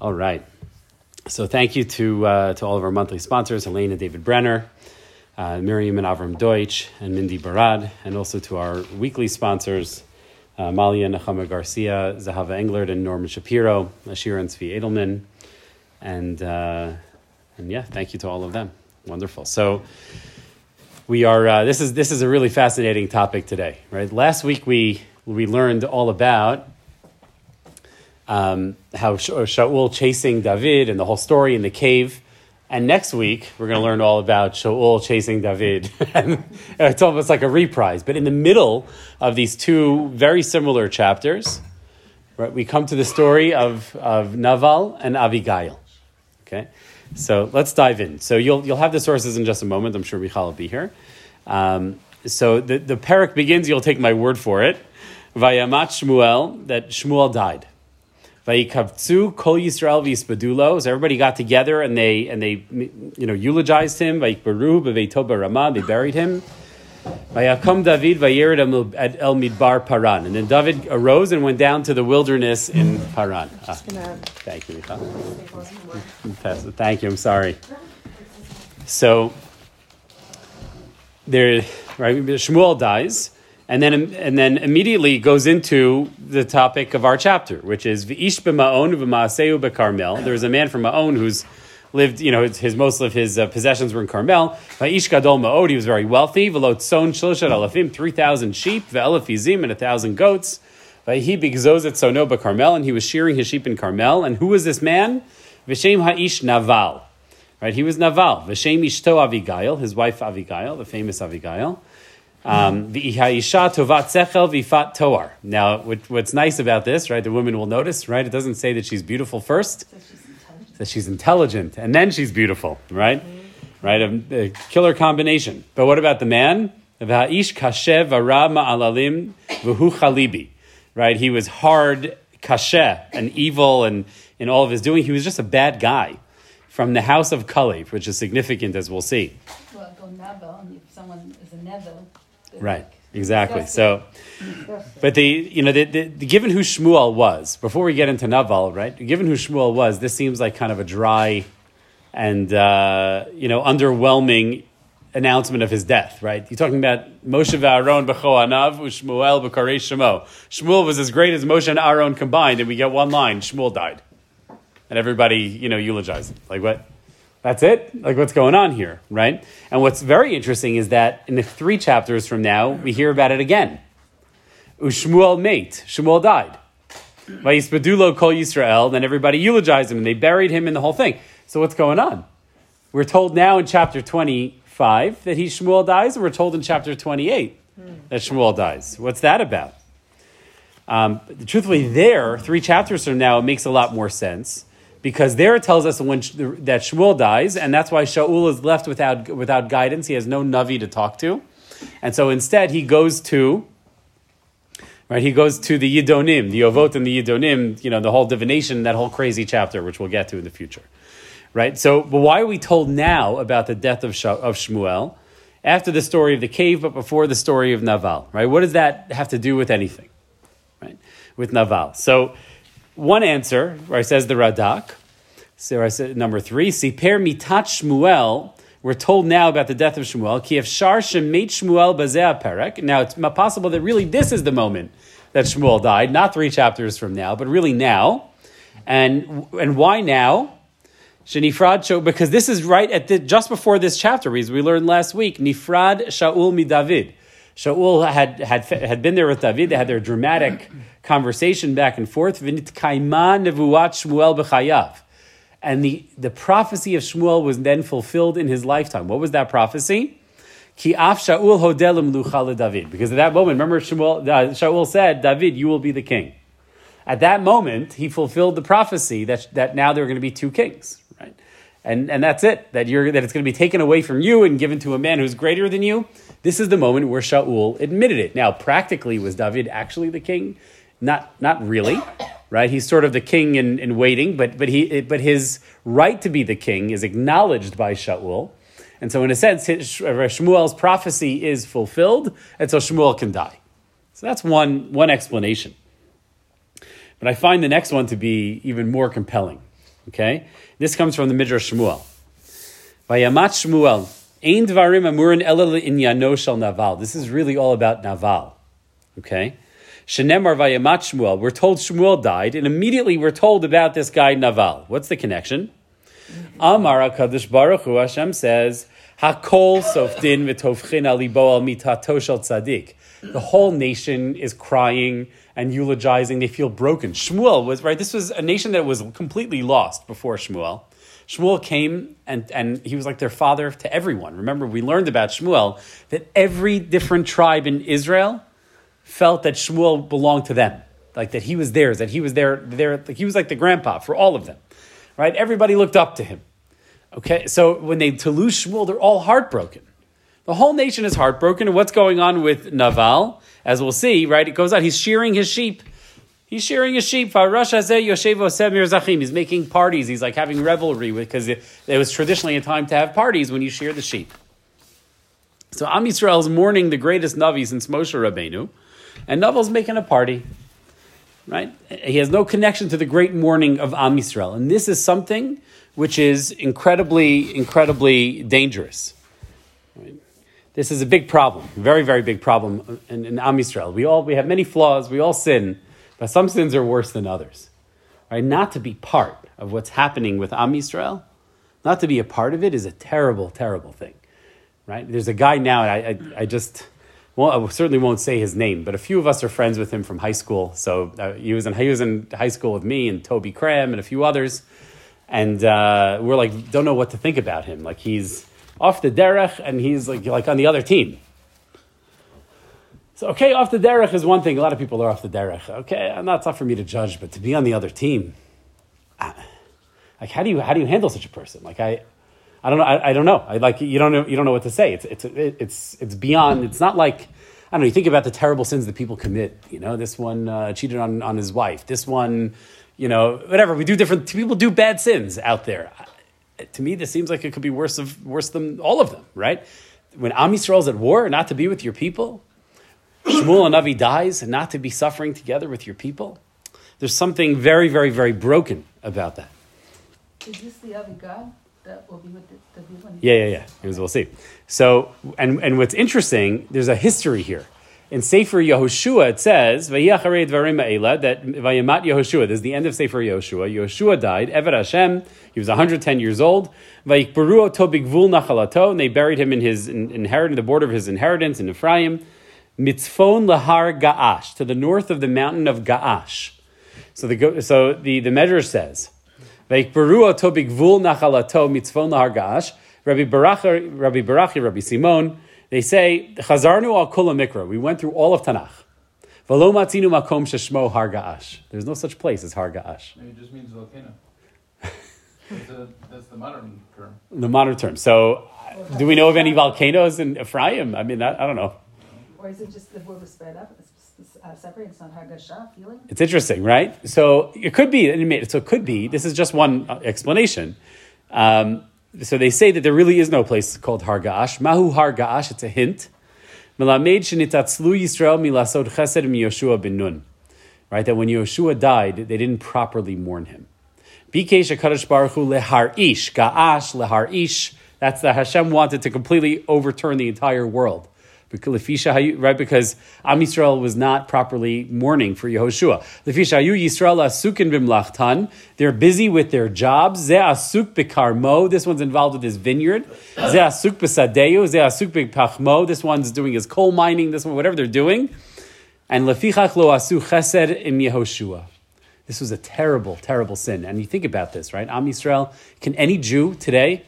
All right. So thank you to, uh, to all of our monthly sponsors, Helena David Brenner, uh, Miriam and Avram Deutsch, and Mindy Barad, and also to our weekly sponsors, uh, Malia Nechama Garcia, Zahava Englert, and Norman Shapiro, Ashira and Zvi Edelman. And, uh, and yeah, thank you to all of them. Wonderful. So we are, uh, this, is, this is a really fascinating topic today, right? Last week we, we learned all about um, how Shaul chasing David and the whole story in the cave. And next week, we're going to learn all about Shaul chasing David. it's almost like a reprise. But in the middle of these two very similar chapters, right, we come to the story of, of Naval and Avigail. Okay? So let's dive in. So you'll, you'll have the sources in just a moment. I'm sure Michal will be here. Um, so the, the parak begins, you'll take my word for it. Vayamat Shmuel, that Shmuel died. Vayikavtzu kol Yisrael v'yispadulo. So everybody got together and they and they you know eulogized him. Vayikbaru b'veito barama. They buried him. Vayakom David vayered el midbar Paran. And then David arose and went down to the wilderness in Paran. Ah, thank you, Michal. Thank you. I'm sorry. So there, right? Shmuel dies and then and then immediately goes into the topic of our chapter, which is v'ish b'ma'on v'ma'aseu b'Carmel. There was a man from Ma'on who's lived, you know, his, his most of his uh, possessions were in Carmel. Va'ish gadol ma'od, he was very wealthy. V'lot son shilshat alafim, three thousand sheep, ve'elafizim, and a thousand goats. Va'ihi b'gzozet sono b'Carmel, and he was shearing his sheep in Carmel. And who was this man? V'shem ha'ish naval. Right, he was Naval. V'shem ishto Avigail, his wife Avigail, the famous Avigail. Um. Now, what's nice about this, right? The woman will notice, right? It doesn't say that she's beautiful first, that she's intelligent, and then she's beautiful, right? Mm-hmm. Right? A, a, killer combination. But what about the man? V'ha'ish kashev v'ra ma'alalim v'hu chalibi. Right? He was hard, kasheh, and evil, and in all of his doing, he was just a bad guy from the house of Kalev, which is significant as we'll see. Well, if someone is a Neville, Right. Exactly. So, but the you know the, the, the, given who Shmuel was before we get into Naval, right? Given who Shmuel was, this seems like kind of a dry and uh, you know underwhelming announcement of his death, right? You're talking about Moshe Aaron b'choanav u'Shmuel b'karei Shemo. Shmuel was as great as Moshe and Aaron combined, and we get one line: Shmuel died, and everybody you know eulogized. Like what? That's it? Like, what's going on here, right? And what's very interesting is that in the three chapters from now, we hear about it again. Ushmuel mate, Shmuel died. Vayispadulo kol Yisrael, then everybody eulogized him and they buried him in the whole thing. So what's going on? We're told now in chapter 25 that he Shmuel dies, and we're told in chapter 28 that Shmuel dies. What's that about? Um, truthfully, there, three chapters from now, it makes a lot more sense because there it tells us when that Shmuel dies, and that's why Shaul is left without without guidance. He has no navi to talk to, and so instead he goes to right. He goes to the Yidonim, the Ovot and the Yidonim. You know the whole divination, that whole crazy chapter, which we'll get to in the future, right? So, but why are we told now about the death of of Shmuel after the story of the cave, but before the story of Naval? Right? What does that have to do with anything? Right? With Naval, so one answer, where it says the Radak, so I said number three, Siper mitat Shmuel. We're told now about the death of Shmuel. Kiev shar shemet Shmuel bazeh perek. Now it's possible that really this is the moment that Shmuel died, not three chapters from now, but really now. And and why now? Shenifrad show because this is right at the, just before this chapter, we learned last week. Nifrad Shaul mi David. Shaul had, had, had been there with David. They had their dramatic conversation back and forth. And the, the prophecy of Shmuel was then fulfilled in his lifetime. What was that prophecy? Ki af Shaul hodelim David. Because at that moment, remember Shmuel, uh, Shaul said, David, you will be the king. At that moment, he fulfilled the prophecy that, that now there are going to be two kings, right? And, and that's it, that, you're, that it's going to be taken away from you and given to a man who's greater than you. This is the moment where Shaul admitted it. Now, practically, was David actually the king? Not, not really, right? He's sort of the king in, in waiting, but, but, he, but his right to be the king is acknowledged by Shaul. And so, in a sense, uh, Shmuel's prophecy is fulfilled, and so Shmuel can die. So that's one, one explanation. But I find the next one to be even more compelling. Okay? This comes from the Midrash Shmuel. Vayamat Shmuel. Ein dvarim amurin ela inyano shel naval. This is really all about naval. Okay? Shenemar vayamat Shmuel. We're told Shmuel died, and immediately we're told about this guy Naval. What's the connection? Amar HaKadosh Baruch Hu, Hashem says, Hakol sofdin v'tovchin alibo al mitato shel tzadik. The whole nation is crying and eulogizing. They feel broken. Shmuel was, right, this was a nation that was completely lost before Shmuel. Shmuel came and, and he was like their father to everyone. Remember, we learned about Shmuel that every different tribe in Israel felt that Shmuel belonged to them, like that he was theirs, that he was their, their he was like the grandpa for all of them, right? Everybody looked up to him. Okay, so when they to lose Shmuel, they're all heartbroken. The whole nation is heartbroken. And what's going on with Naval? As we'll see, right? It goes on. He's shearing his sheep. He's shearing his sheep. He's making parties. He's like having revelry because it, it, was traditionally a time to have parties when you shear the sheep. So Am Yisrael is mourning the greatest Navi since Moshe Rabbeinu, and Naval's making a party. Right? He has no connection to the great mourning of Am Yisrael, and this is something which is incredibly, incredibly dangerous. This is a big problem, very, very big problem in, in Am Yisrael. We all we have many flaws. We all sin. But some sins are worse than others. Right? Not to be part of what's happening with Am Yisrael, not to be a part of it is a terrible, terrible thing. Right? There's a guy now, I, I, I just, well, I certainly won't say his name, but a few of us are friends with him from high school. So uh, he, was in, he was in high school with me and Toby Cram and a few others. And uh, we're like, don't know what to think about him. Like he's off the derech and he's like, like on the other team. So, okay, off the derech is one thing. A lot of people are off the derech. Okay, and that's not for me to judge, but to be on the other team, like, how do you how do you handle such a person? Like, I, I don't know. I, I don't know. I like you don't know. You don't know what to say. It's it's it's it's beyond. It's not like I don't know. You think about the terrible sins that people commit. You know, this one uh, cheated on on his wife. This one, you know, whatever. We do different. People do bad sins out there. To me, this seems like it could be worse of worse than all of them. Right? When Am Yisrael's at war, not to be with your people Shmuel and Navi dies not to be suffering together with your people. There's something very, very, very broken about that. Is this the Avi God the? Yeah, yeah, yeah. As we'll see. So, and, and what's interesting, there's a history here. In Sefer Yehoshua, it says, that Vayamat Yehoshua, this is the end of Sefer Yehoshua. Yehoshua died, Eved Hashem, he was 110 years old. And they buried him in his inheritance, the border of his inheritance in Ephraim. Mitzvon lahar Ga'ash, to the north of the mountain of Ga'ash. So the, so the, the Medrash says, Rabbi Barachi, Rabbi Barachi, Rabbi Simon, they say, Chazarnu al kula mikra. We went through all of Tanakh. V'lo matzinu makom sheshmo har Ga'ash. There's no such place as har Ga'ash. Maybe it just means volcano. that's, a, that's the modern term. The modern term. So, do we know of any volcanoes in Ephraim? I mean, that, I don't know. Or is it just the word was spread up? Uh, separate. It's feeling. It's interesting, right? So it could be. So it could be. This is just one uh, explanation. Um, so they say that there really is no place called Hargash. Mahu Hargash. It's a hint. Right, that when Yoshua died, they didn't properly mourn him. Bikesh Hakadosh Baruch Hu lehar ish ga'ash lehar ish. That's that Hashem wanted to completely overturn the entire world right? Because Am Yisrael was not properly mourning for Yehoshua. They're busy with their jobs. Ze asuk. This one's involved with his vineyard. Ze asuk. Ze asuk. This one's doing his coal mining. This one, whatever they're doing. And lefichach lo asu chesed im Yehoshua. This was a terrible, terrible sin. And you think about this, right? Am Yisrael. Can any Jew today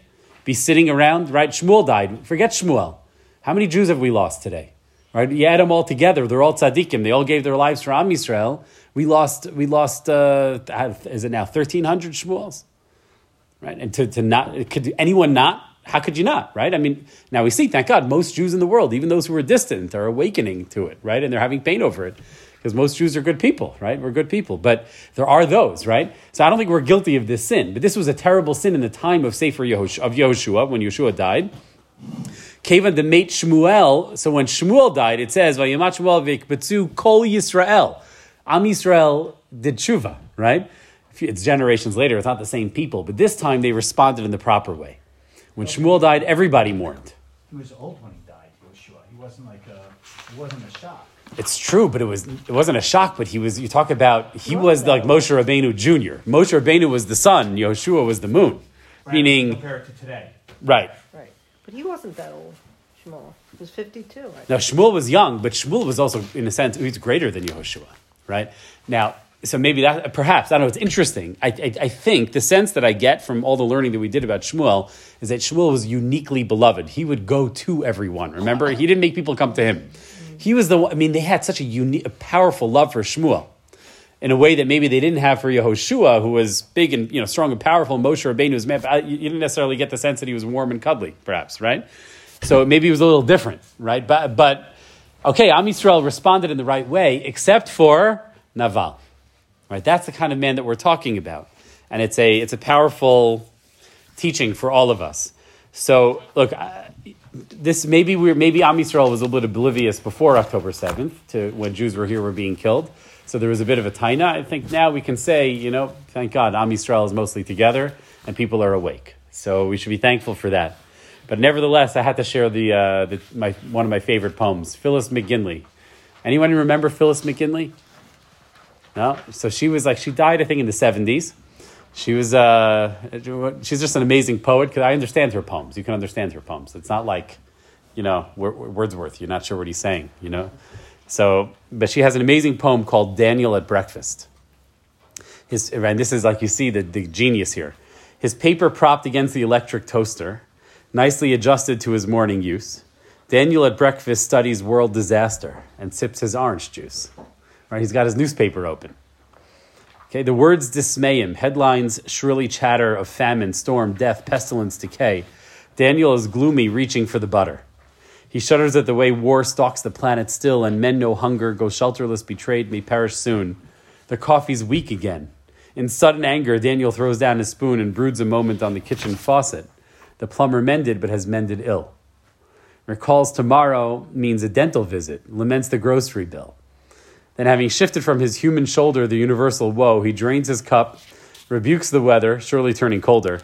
be sitting around? Right? Shmuel died. Forget Shmuel. How many Jews have we lost today? Right? You add them all together, they're all tzaddikim. They all gave their lives for Am Yisrael. We lost, we lost, uh, is it now 1,300 Shmuels? Right? And to, to not, could anyone not? How could you not, right? I mean, now we see, thank God, most Jews in the world, even those who are distant, are awakening to it, right? And they're having pain over it. Because most Jews are good people, right? We're good people. But there are those, right? So I don't think we're guilty of this sin. But this was a terrible sin in the time of Sefer Yehosh- of Yehoshua, when Yeshua died. Kavan the mate Shmuel. So when Shmuel died, it says Vayamat Shmuel vikbetzu kol Yisrael. Am Yisrael did tshuva, right? It's generations later. It's not the same people, but this time they responded in the proper way. When Shmuel died, everybody mourned. He was old when he died, Yoshua. He wasn't like a, it wasn't a shock. It's true, but it was it wasn't a shock. But he was. You talk about he was like Moshe Rabbeinu Jr. Moshe Rabbeinu was the sun. Yoshua was the moon. Right? Meaning, compared to today. right. But he wasn't that old, Shmuel. He was 52. I. Now Shmuel was young, but Shmuel was also, in a sense, he's greater than Yehoshua, right? Now, so maybe that perhaps I don't know. It's interesting. I, I, I think the sense that I get from all the learning that we did about Shmuel is that Shmuel was uniquely beloved. He would go to everyone. Remember, he didn't make people come to him. He was the. one- I mean, they had such a unique, a powerful love for Shmuel. In a way that maybe they didn't have for Yehoshua, who was big and you know strong and powerful. And Moshe Rabbeinu was man. You didn't necessarily get the sense that he was warm and cuddly, perhaps, right? So maybe it was a little different, right? But, but okay, Am Yisrael responded in the right way, except for Naval, right? That's the kind of man that we're talking about, and it's a it's a powerful teaching for all of us. So look, I- this maybe we're maybe Am Yisrael was a little bit oblivious before October seventh to when Jews were here were being killed. So there was a bit of a taina. I think now we can say, you know, thank God, Am Yisrael is mostly together and people are awake. So we should be thankful for that. But nevertheless, I had to share the, uh, the my one of my favorite poems, Phyllis McGinley. Anyone remember Phyllis McGinley? No. So she was like she died, I think, in the seventies. She was uh, she's just an amazing poet because I understand her poems. You can understand her poems. It's not like, you know, Wordsworth. You're not sure what he's saying. You know. So, but she has an amazing poem called Daniel at Breakfast. His, and this is like you see the, the genius here. His paper propped against the electric toaster, nicely adjusted to his morning use. Daniel at breakfast studies world disaster and sips his orange juice. Right, he's got his newspaper open. Okay, the words dismay him. Headlines shrilly chatter of famine, storm, death, pestilence, decay. Daniel is gloomy, reaching for the butter. He shudders at the way war stalks the planet still, and men know hunger, go shelterless, betrayed, may perish soon. The coffee's weak again. In sudden anger, Daniel throws down his spoon and broods a moment on the kitchen faucet. The plumber mended, but has mended ill. Recalls tomorrow means a dental visit, laments the grocery bill. Then, having shifted from his human shoulder the universal woe, he drains his cup, rebukes the weather, surely turning colder,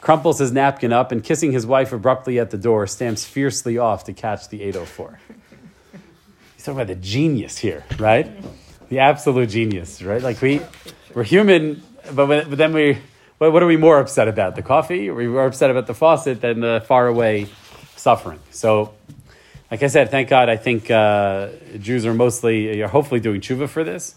crumples his napkin up, and kissing his wife abruptly at the door, stamps fiercely off to catch the 804. He's talking about the genius here, right? The absolute genius, right? Like we, we're human, but, but then we, what, are we more upset about? The coffee? Are we more upset about the faucet than the far away suffering? So, like I said, thank God. I think uh, Jews are mostly, are hopefully doing tshuva for this.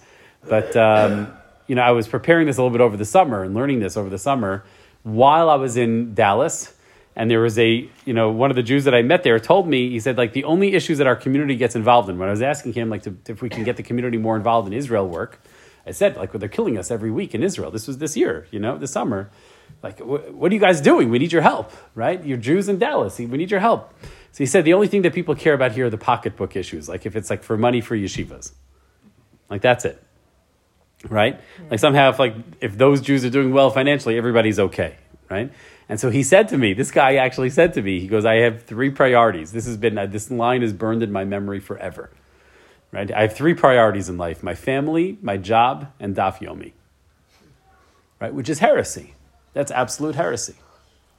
But um, you know, I was preparing this a little bit over the summer and learning this over the summer while I was in Dallas. And there was a, you know, one of the Jews that I met there told me, he said, like, the only issues that our community gets involved in, when I was asking him, like, to, if we can get the community more involved in Israel work, I said, like, well, they're killing us every week in Israel. This was this year, you know, this summer. Like, wh- what are you guys doing? We need your help, right? You're Jews in Dallas. We need your help. So he said, the only thing that people care about here are the pocketbook issues, like if it's like for money for yeshivas. Like, that's it right? Like somehow, if like if those Jews are doing well financially, everybody's okay, right? And so he said to me, this guy actually said to me, he goes, "I have three priorities. This has been uh, this line is burned in my memory forever, right? I have three priorities in life: my family, my job, and daf yomi, right? Which is heresy. That's absolute heresy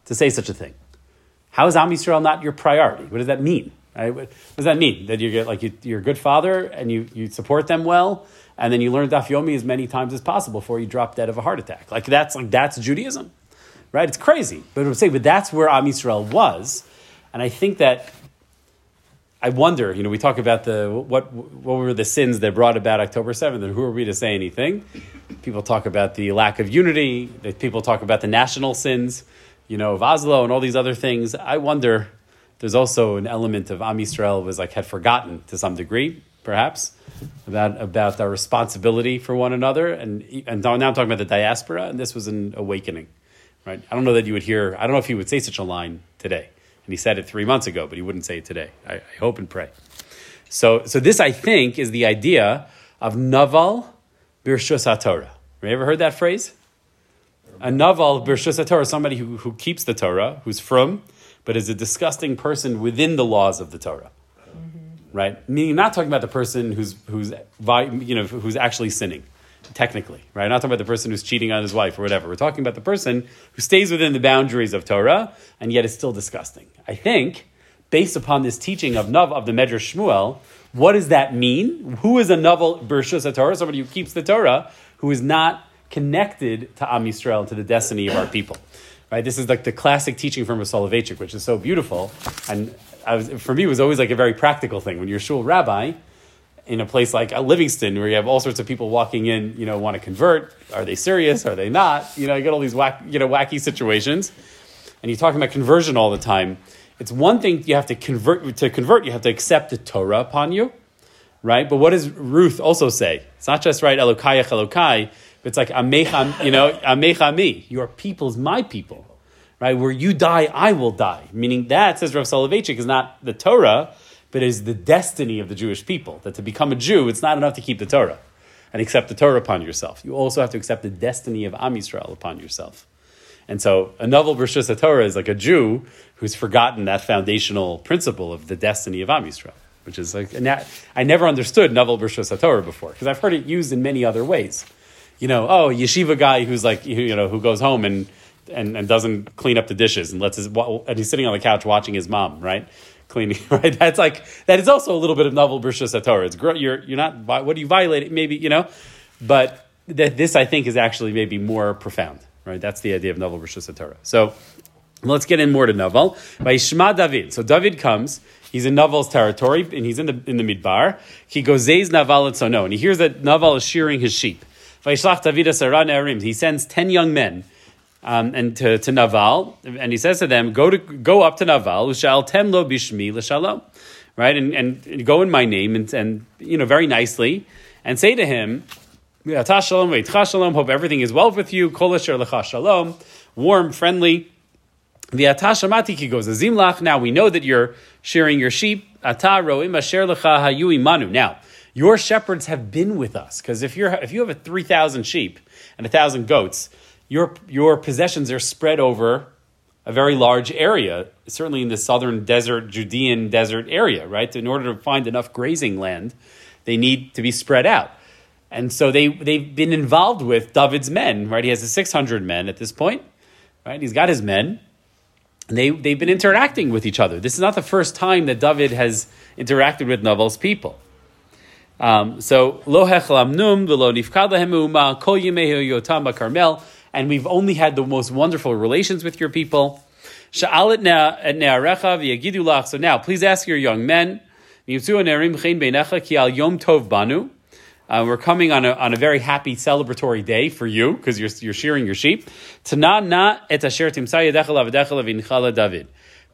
to say such a thing. How is Am Yisrael not your priority? What does that mean? Right? What does that mean? That you get like you, you're a good father and you, you support them well, and then you learn daf yomi as many times as possible before you drop dead of a heart attack. Like that's like that's Judaism, right? It's crazy, but I'm saying, but that's where Am Yisrael was, and I think that I wonder. You know, we talk about the what what were the sins that brought about October seventh, and who are we to say anything? People talk about the lack of unity. People talk about the national sins, you know, of Oslo and all these other things. I wonder. There's also an element of Am Yisrael was like had forgotten to some degree, perhaps, about about our responsibility for one another, and and now I'm talking about the diaspora, and this was an awakening, right? I don't know that you would hear. I don't know if he would say such a line today, and he said it three months ago, but he wouldn't say it today. I, I hope and pray. So, so this I think is the idea of naval birshus haTorah. Have you ever heard that phrase? A naval birshus haTorah, somebody who, who keeps the Torah, who's from, but is a disgusting person within the laws of the Torah. Right? Meaning, not talking about the person who's who's you know who's actually sinning. technically, right? Not talking about the person who's cheating on his wife or whatever. We're talking about the person who stays within the boundaries of Torah and yet is still disgusting. I think, based upon this teaching of Nav of the Medrash Shmuel, what does that mean? Who is a Naval Bershus Torah? Somebody who keeps the Torah, who is not connected to Am Yisrael, to the destiny of our people. Right? This is like the classic teaching from Soloveitchik, which is so beautiful. And was, for me, it was always like a very practical thing. When you're a shul rabbi, in a place like uh, Livingston, where you have all sorts of people walking in, you know, want to convert. Are they serious? Are they not? You know, you get all these whack, you know, wacky situations, and you're talking about conversion all the time. It's one thing you have to convert. To convert, you have to accept the Torah upon you, right? But what does Ruth also say? It's not just right, Elokai, Elokai, it's like Amecha, you know, Amecha me. Your people's my people, right? Where you die, I will die. Meaning that says Rav Soloveitchik is not the Torah but is the destiny of the Jewish people. That to become a Jew, it's not enough to keep the Torah and accept the Torah upon yourself. You also have to accept the destiny of Am Yisrael upon yourself. And so a Naval Bershus Torah is like a Jew who's forgotten that foundational principle of the destiny of Am Yisrael, which is like, and that, I never understood Naval Bershus Torah before, because I've heard it used in many other ways. You know, oh, yeshiva guy who's like, you know, who goes home and, and, and doesn't clean up the dishes and lets his, and he's sitting on the couch watching his mom, right? cleaning, right? That's like that is also a little bit of Naval Bershus Torah. It's you're you're not what do you violate? Maybe you know, but that this I think is actually maybe more profound, right? That's the idea of Naval Bershus Torah. So let's get in more to Naval. By Shema David. So David comes. He's in Naval's territory, and he's in the in the midbar. He goes Zays Naval and so no, and he hears that Naval is shearing his sheep. He sends ten young men um, and to, to Naval, and he says to them, "Go to go up to Naval, ushal temlo bishmi l'shalom." Right, and, and go in my name, and, and you know very nicely, and say to him, shalom, hope everything is well with you. Kol shalom, warm, friendly. The atashamati goes azimlach. Now we know that you're shearing your sheep. Ata roim asher lecha hayu imanu. Now your shepherds have been with us because if you're if you have a three thousand sheep and a thousand goats, your, your possessions are spread over a very large area, certainly in the southern desert, Judean desert area, right? In order to find enough grazing land, they need to be spread out. And so they, they've been involved with David's men, right? He has 600 men at this point, right? He's got his men. And they, they've been interacting with each other. This is not the first time that David has interacted with Naval's people. Um, so, lo hechlamnum v'lo nifkad lahem kol yemehu yotam Carmel and we've only had the most wonderful relations with your people. So now, please ask your young men. Uh, we're coming on a, on a very happy celebratory day for you because you're, you're shearing your sheep.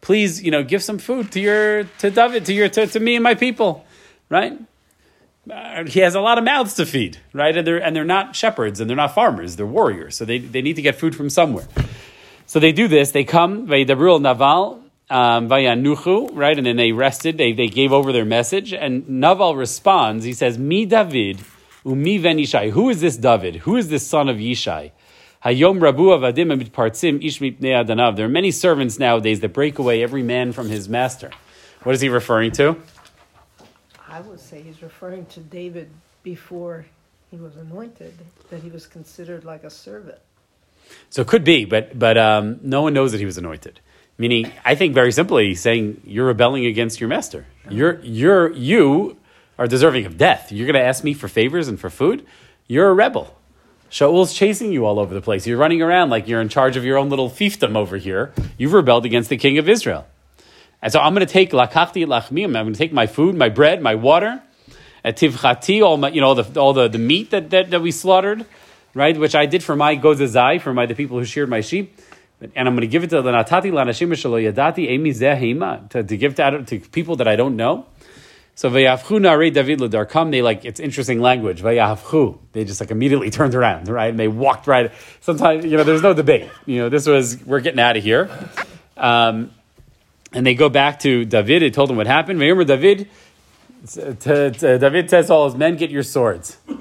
Please, you know, give some food to your to David, to your to, to me and my people, right? Uh, he has a lot of mouths to feed, right? And they're, and they're not shepherds and they're not farmers, they're warriors. So they, they need to get food from somewhere. So they do this. They come, Vayidabru Naval, um, Vayanuchu, right? And then they rested. They, they gave over their message. And Naval responds. He says, Mi David, umi ven Yishai. Who is this David? Who is this son of Yishai? Hayom Rabu Avadim Partzim Ish Adanav. There are many servants nowadays that break away every man from his master. What is he referring to? I would say he's referring to David before he was anointed, that he was considered like a servant. So it could be, but but um, no one knows that he was anointed. Meaning, I think very simply, he's saying you're rebelling against your master. You're you're you are deserving of death. You're going to ask me for favors and for food. You're a rebel. Shaul's chasing you all over the place. You're running around like you're in charge of your own little fiefdom over here. You've rebelled against the king of Israel. And so I'm going to take lakachti lachmim. I'm going to take my food, my bread, my water, tivchati, all my, you know, all the all the, the meat that, that, that we slaughtered, right? Which I did for my gozazai, for my the people who sheared my sheep. And I'm going to give it to the natati lanashim yadati emi zehima to, give to, to people that I don't know. So vayavchu nare David l'darkam. They like it's interesting language. Vayavchu. They just like immediately turned around, right? And they walked right. Sometimes you know there's no debate. You know this was we're getting out of here. Um, and they go back to David. They told him what happened. Remember, David, to, to, David says to all his men, get your swords. All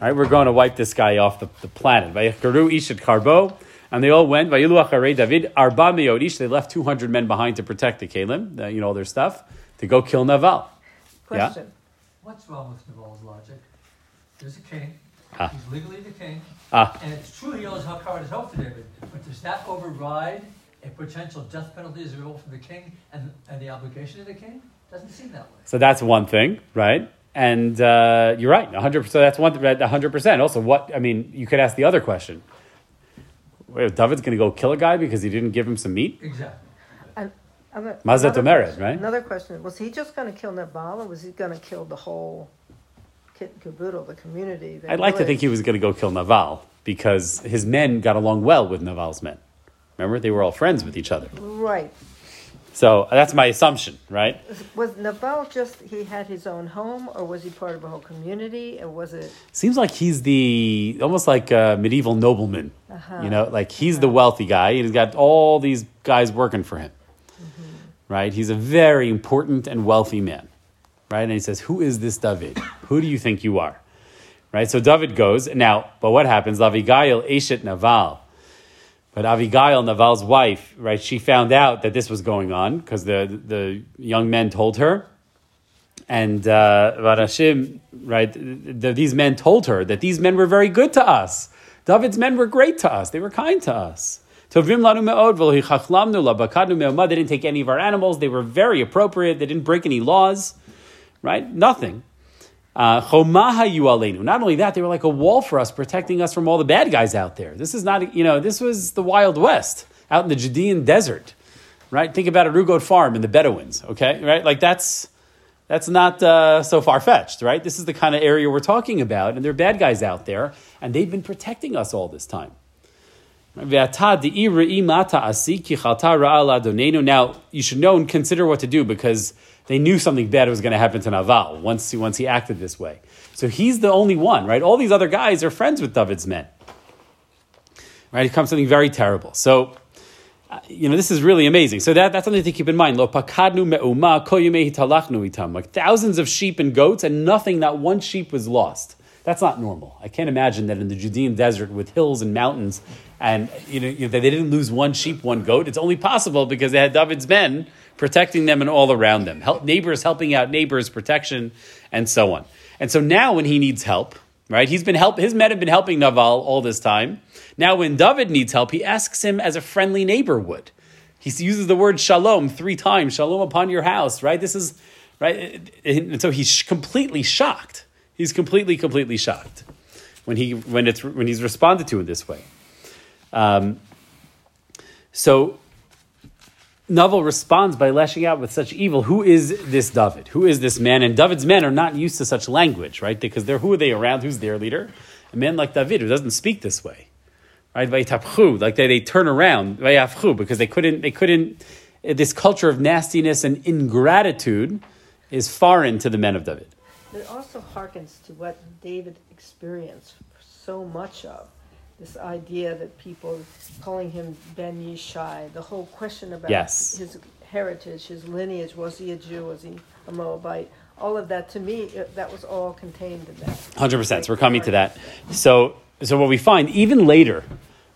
right, we're going to wipe this guy off the, the planet. Karbo. And they all went. David arba meodish. They left two hundred men behind to protect the Kalim, you know, all their stuff, to go kill Naval. Question: What's wrong with Naval's logic? There's a king. Ah. He's legally the king. Ah. And it's true he owes Hakar his oath to David, but does that override a potential death penalty is a result from the king and, and the obligation of the king? Doesn't seem that way. So that's one thing, right? And uh, you're right, 100%. That's one, 100%. Also, what, I mean, you could ask the other question. Wait, David's going to go kill a guy because he didn't give him some meat? Exactly. And other- Mazat another Omeret, right? Another question, was he just gonna kill Nabal, or was he gonna kill the whole kit and caboodle, the community? the I'd like to think he was going to go kill Naval because his men got along well with Naval's men. Remember, they were all friends with each other. Right, So that's my assumption, right? was Nabal just, he had his own home, or was he part of a whole community, or was it? Seems like he's the almost like a medieval nobleman. Uh-huh. You know, like he's the wealthy guy. He's got all these guys working for him. Right? He's a very important and wealthy man. Right? And he says, Who is this David? Who do you think you are? Right? So David goes, now, but what happens? Avigail Eshet Naval. But Avigail, Naval's wife, right, she found out that this was going on because the, the young men told her. And uh, Varashim, right, the, these men told her that these men were very good to us. David's men were great to us. They were kind to us. They didn't take any of our animals. They were very appropriate. They didn't break any laws, right? Nothing. Uh. Not only that, they were like a wall for us, protecting us from all the bad guys out there. This is not, you know, this was the Wild West out in the Judean desert, right? Think about a Rugot farm in the Bedouins, okay, right? Like that's that's not uh, so far fetched, right? This is the kind of area we're talking about, and there are bad guys out there, and they've been protecting us all this time. Now, you should know and consider what to do because they knew something bad was going to happen to Naval once he, once he acted this way. So he's the only one, right? All these other guys are friends with David's men. Right? It comes something very terrible. So, uh, you know, this is really amazing. So that, that's something to keep in mind. Lo me'uma itam. Like thousands of sheep and goats, and nothing, not one sheep was lost. That's not normal. I can't imagine that in the Judean desert with hills and mountains, and you know, you know, they didn't lose one sheep, one goat. It's only possible because they had David's men protecting them and all around them. Help, neighbors helping out neighbors, protection, and so on. And so now, when he needs help, right? He's been help. His men have been helping Naval all this time. Now, when David needs help, he asks him as a friendly neighbor would. He uses the word shalom three times. Shalom upon your house, right? This is right. And so he's completely shocked. He's completely, completely shocked when he when it's when he's responded to in this way. Um, so Naval responds by lashing out with such evil. Who is this David? Who is this man? And David's men are not used to such language, right? Because they're who are they around? Who's their leader? A man like David who doesn't speak this way, right? Like they, they turn around, because they couldn't they couldn't. This culture of nastiness and ingratitude is foreign to the men of David. It also harkens to what David experienced so much of. This idea that people calling him Ben Yishai, the whole question about Yes. his heritage, his lineage, was he a Jew, was he a Moabite? All of that, to me, it- that was all contained in that. Hundred percent. So we're coming to that. So, so what we find even later,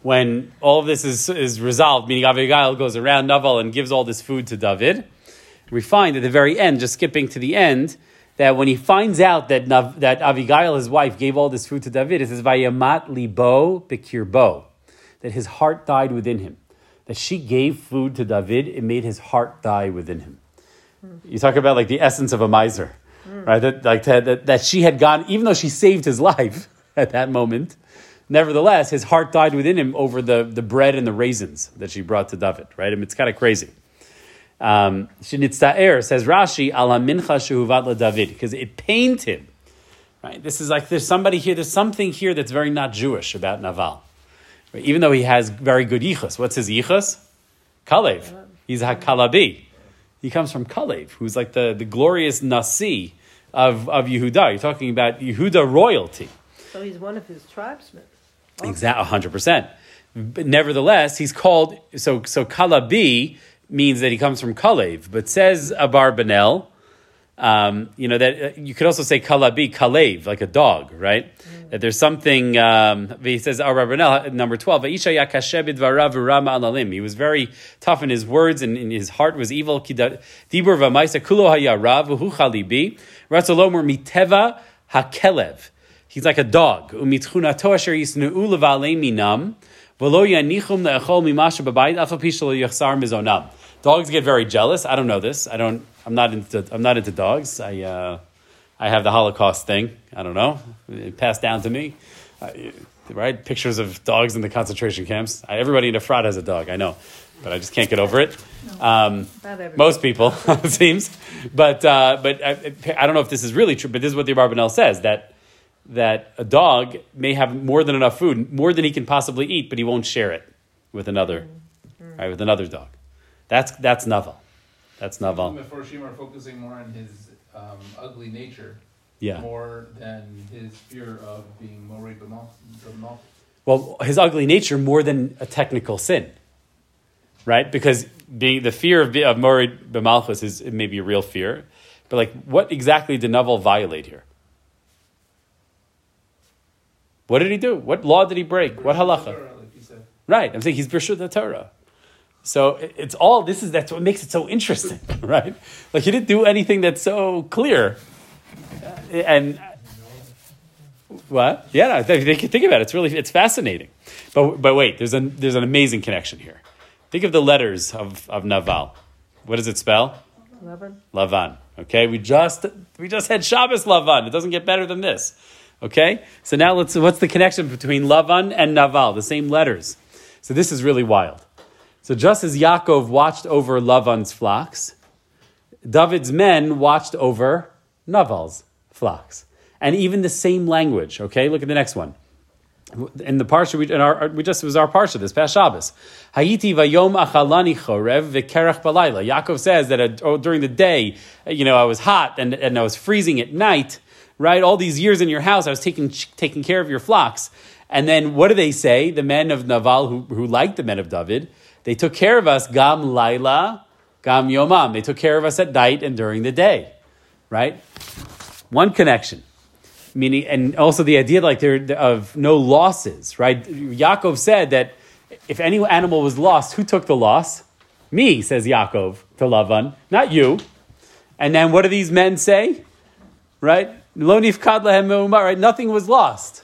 when all of this is, is resolved, meaning Abigail goes around Naval and gives all this food to David, we find at the very end, just skipping to the end, that when he finds out that Nav, that Abigail, his wife, gave all this food to David, it says Vayamat libo bekirbo, that his heart died within him. That she gave food to David, it made his heart die within him. You talk about like the essence of a miser, mm. right? That like that, that, that she had gone, even though she saved his life at that moment, nevertheless, his heart died within him over the, the bread and the raisins that she brought to David, right? I mean, it's kind of crazy. Um, Shinitza'er says Rashi, ala mincha shehuvat David, because it pained him, right? This is like there's somebody here, there's something here that's very not Jewish about Naval. Right? Even though he has very good yichus. What's his yichus? Kalev. He's a Kalabi. He comes from Kalev, who's like the, the glorious Nasi of, of Yehuda. You're talking about Yehuda royalty. So he's one of his tribesmen. Exactly, hundred percent. But nevertheless, he's called so so Kalabi means that he comes from Kalev. But says Abarbanel, um, you know that uh, you could also say Kalabi Kalev, like a dog, right? That there's something. Um, he says Abarbanel, number twelve. "Va'isha yakashe b'dvarav v'rama alalim." He was very tough in his words, and, and his heart was evil. Dibur v'maisa kulo haya rav v'hu chalibi. Ratzalomer miteva hakelev. He's like a dog. Umitchunato asher yisneu leva'alei minam, v'lo yanichum le'echol mimasha b'bayit af al yachsar mizonam. Dogs get very jealous. I don't know this. I don't. I'm not into. I'm not into dogs. I. Uh, I have the Holocaust thing. I don't know. It passed down to me. Uh, right? Pictures of dogs in the concentration camps. I, everybody in Efrat has a dog. I know, but I just can't get over it. Um, most people, it seems. But uh, but I, I don't know if this is really true. But this is what the Abarbanel says that that a dog may have more than enough food, more than he can possibly eat, but he won't share it with another, right? With another dog. That's that's Naval. That's Naval. Before Shimon are focusing more on his um, ugly nature, Yeah. more than his fear of being Mori B'mal. Well, his ugly nature more than a technical sin, right? Because being the fear of, of Morid b'malchus is maybe a real fear, but like, what exactly did Naval violate here? What did he do? What law did he break? What halacha? Like you said. Right, I'm saying he's Birshut the Torah. So it's all this is that's what makes it so interesting, right? Like he didn't do anything that's so clear, Uh, and what? Yeah, no, th- th- think about it. It's really it's fascinating. But but wait, there's an there's an amazing connection here. Think of the letters of of Naval. What does it spell? Eleven. Lavan. Okay, we just we just had Shabbos Lavan. It doesn't get better than this. Okay, so now let's. What's the connection between Lavan and Naval? The same letters. So this is really wild. So just as Yaakov watched over Lavan's flocks, David's men watched over Naval's flocks, and even the same language. Okay, look at the next one in the parsha we, in our, we just was our parsha this past Shabbos. Hayiti vayom achalani chorev v'kerach balayla. Yaakov says that oh, during the day, you know, I was hot and, and I was freezing at night. Right, all these years in your house, I was taking taking care of your flocks. And then what do they say? The men of Naval who, who liked the men of David, they took care of us gam laila, gam yomam. They took care of us at night and during the day. Right, one connection. Meaning and also the idea like there of no losses right? Yaakov said that if any animal was lost who took the loss? Me says yaakov to lavan not you. And then what do these men say? Right? Right? Nothing was lost.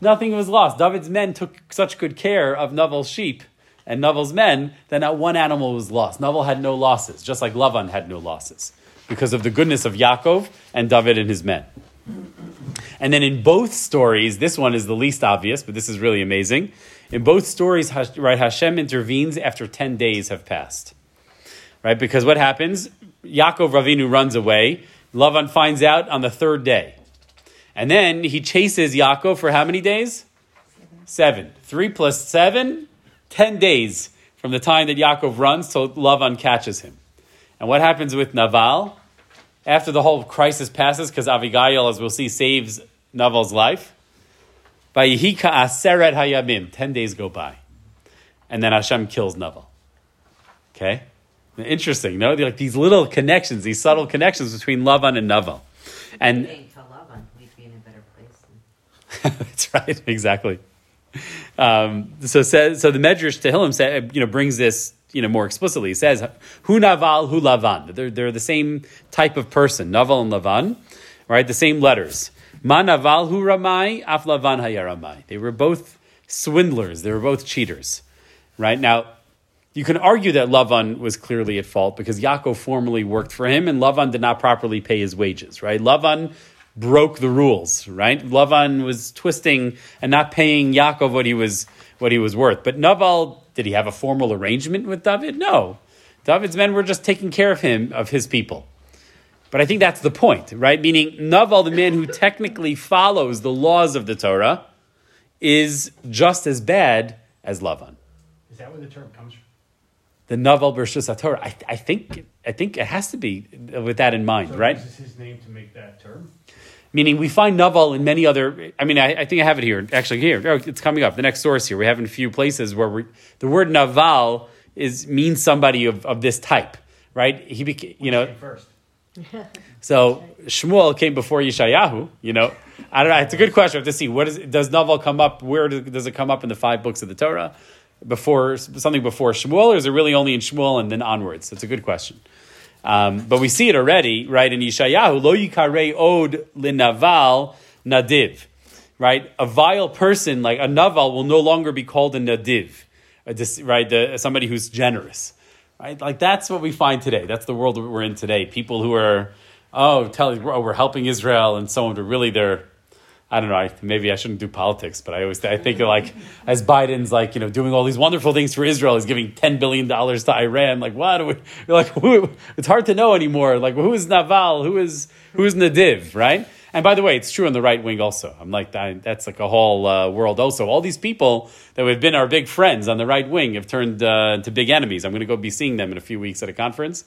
Nothing was lost. David's men took such good care of naval's sheep and naval's men then that one animal was lost naval had no losses just like lavan had no losses because of the goodness of yaakov and david and his men and then in both stories, this one is the least obvious, but this is really amazing. In both stories, right, Hashem intervenes after 10 days have passed. Right? Because what happens? Yaakov Avinu runs away. Lavan finds out on the third day. And then he chases Yaakov for how many days? Seven. Three plus seven, ten days from the time that Yaakov runs till Lavan catches him. And what happens with Naval? After the whole crisis passes, because Abigail, as we'll see, saves Naval's life, Vayihika aseret hayamim. Ten days go by. And then Hashem kills Naval. Okay? Interesting, no? They're like these little connections, these subtle connections between Lavan and Naval. And Lavan, we'd be in a better place. That's right, exactly. Um, so says so the Medrash Tehillim say, you know brings this you know more explicitly. Says Hu Naval Hu Lavan. They're they're the same type of person, Naval and Lavan, right? The same letters. Ma Naval Hu Ramai Af Lavan Hayaramai. They were both swindlers. They were both cheaters, right? Now you can argue that Lavan was clearly at fault because Yaakov formerly worked for him and Lavan did not properly pay his wages, right? Lavan broke the rules, right? Lavan was twisting and not paying Yaakov what he was what he was worth. But Naval, did he have a formal arrangement with David? No. David's men were just taking care of him, of his people. But I think that's the point, right? Meaning Naval, the man who technically follows the laws of the Torah, is just as bad as Lavan. Is that where the term comes from? The Naval Bershus Torah. I, I think I think it has to be with that in mind, So right? uses his name to make that term. Meaning we find Naval in many other. I mean, I, I think I have it here. Actually, here oh, it's coming up. The next source here we have in a few places where we, the word Naval is means somebody of, of this type, right? He became, you know. Came first. So Shmuel came before Yeshayahu. You know, I don't know. It's a good question. We have to see what is does Naval come up? Where does, does it come up in the five books of the Torah? Before something before Shmuel, or is it really only in Shmuel and then onwards? That's a good question. Um, but we see it already, right in Yeshayahu. Lo yikarei od linaval nadiv. right? A vile person like a naval will no longer be called a nadiv, a right? The, somebody who's generous, right? Like that's what we find today. That's the world we're in today. People who are, oh, telling, oh, we're helping Israel and so on, but really they're, I don't know. I, maybe I shouldn't do politics, but I always I think like as Biden's like you know doing all these wonderful things for Israel, he's giving ten billion dollars to Iran. Like what? You're like who, it's hard to know anymore. Like who is Naval? Who is who is Nadiv? Right? And by the way, it's true on the right wing also. I'm like that, that's like a whole uh, world also. All these people that have been our big friends on the right wing have turned uh, into big enemies. I'm going to go be seeing them in a few weeks at a conference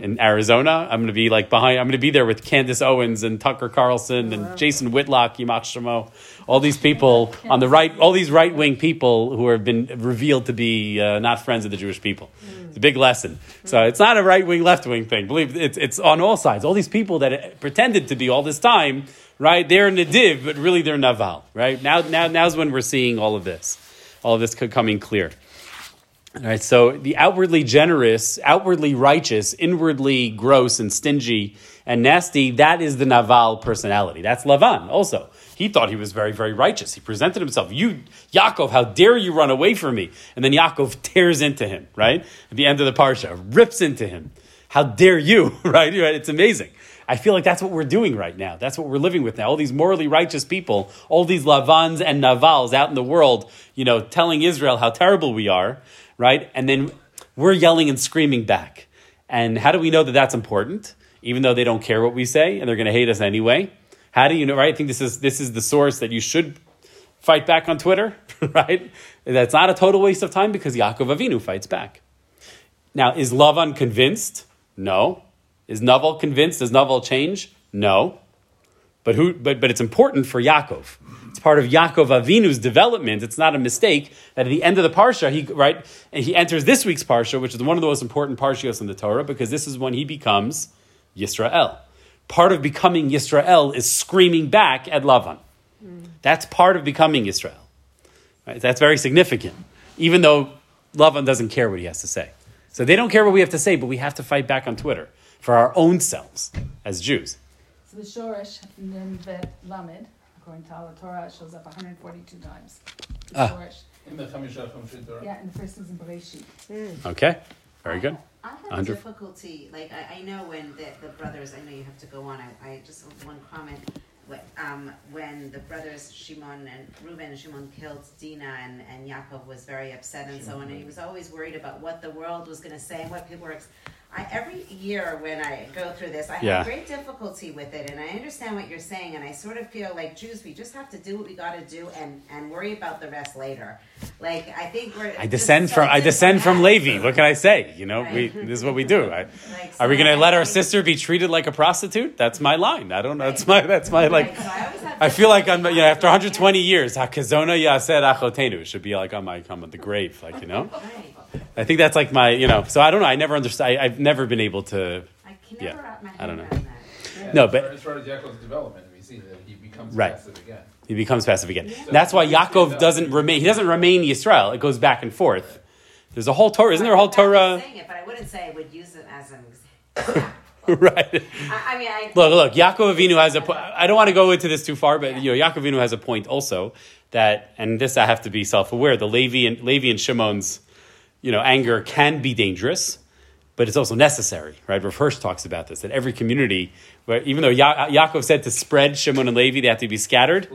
in Arizona. I'm going to be like behind. I'm going to be there with Candace Owens and Tucker Carlson and Jason Whitlock, Yimach Shemo, all these people on the right. All these right wing people who have been revealed to be uh, not friends of the Jewish people. It's a big lesson. So it's not a right wing, left wing thing. Believe it's it's on all sides. All these people that pretended to be all this time, right? They're nadiv, but really they're naval, right? Now now now's when we're seeing all of this, all of this coming clear. All right, so the outwardly generous, outwardly righteous, inwardly gross and stingy and nasty, that is the Naval personality. That's Lavan also. He thought he was very, very righteous. He presented himself, You, Yaakov, how dare you run away from me? And then Yaakov tears into him, right? At the end of the Parsha, rips into him. How dare you, right? It's amazing. I feel like that's what we're doing right now. That's what we're living with now. All these morally righteous people, all these Lavans and Navals out in the world, you know, telling Israel how terrible we are, right? And then we're yelling and screaming back. And how do we know that that's important? Even though they don't care what we say and they're going to hate us anyway. How do you know, right? I think this is, this is the source that you should fight back on Twitter, right? That's not a total waste of time because Yaakov Avinu fights back. Now, is Lavan convinced? No. Is Naval convinced? Does Naval change? No. But, who, but, but it's important for Yaakov. It's part of Yaakov Avinu's development. It's not a mistake that at the end of the parsha, he right, and he enters this week's parsha, which is one of the most important parshios in the Torah, because this is when he becomes Yisrael. Part of becoming Yisrael is screaming back at Lavan. That's part of becoming Yisrael. Right? That's very significant, even though Lavan doesn't care what he has to say. So they don't care what we have to say, but we have to fight back on Twitter for our own selves as Jews. So the Shoresh Nun Vet Lamed, according to our Torah, shows up 142 times. The Ah. Shoresh. In the Chamisha Chumshit Torah. Yeah, and the first is in Bereshit. Okay, very good. I have 100. difficulty, like, I, I know when the, the brothers, I know you have to go on, I, I just, one comment. When, um, when the brothers Shimon and Reuben and Shimon killed Dinah and, and Yaakov was very upset and so on, and he was always worried about what the world was gonna say and what people were, ex- I, every year when I go through this, I Yeah. have great difficulty with it, and I understand what you're saying, and I sort of feel like Jews, we just have to do what we gotta do and, and worry about the rest later. Like, I think we're. I descend from I descend from. Levi. What can I say? You know, we, this is what we do. I, Like, are we going to let our sister be treated like a prostitute? That's my line. I don't know. That's my that's my like. Right, so I I feel like I'm you know after 120 years, hakazona yaser achotenu should be like on my come on the grave, like you know. Right. I think that's like my you know. So I don't know. I never understand. I, I've never been able to. I can Yeah, never wrap my I don't know. around that. Yeah, No, as but- far, as far as Yaakov's development, we see that he becomes Right. passive again. He becomes passive again. Yeah. That's why So Yaakov doesn't remain. He doesn't remain Yisrael. It goes back and forth. There's a whole Torah. Isn't there a whole I'm Torah? saying it, but I wouldn't say I would use it as an example. right. I, I mean, I. Look, look. Yaakov Avinu has a. po- I don't want to go into this too far, but you know, Yaakov Avinu has a point also that, and this I have to be self-aware. The Levi and Levi and Shimon's, you know, anger can be dangerous, but it's also necessary, right? Rav Hirsch talks about this that every community, where even though ya- Yaakov said to spread Shimon and Levi, they have to be scattered.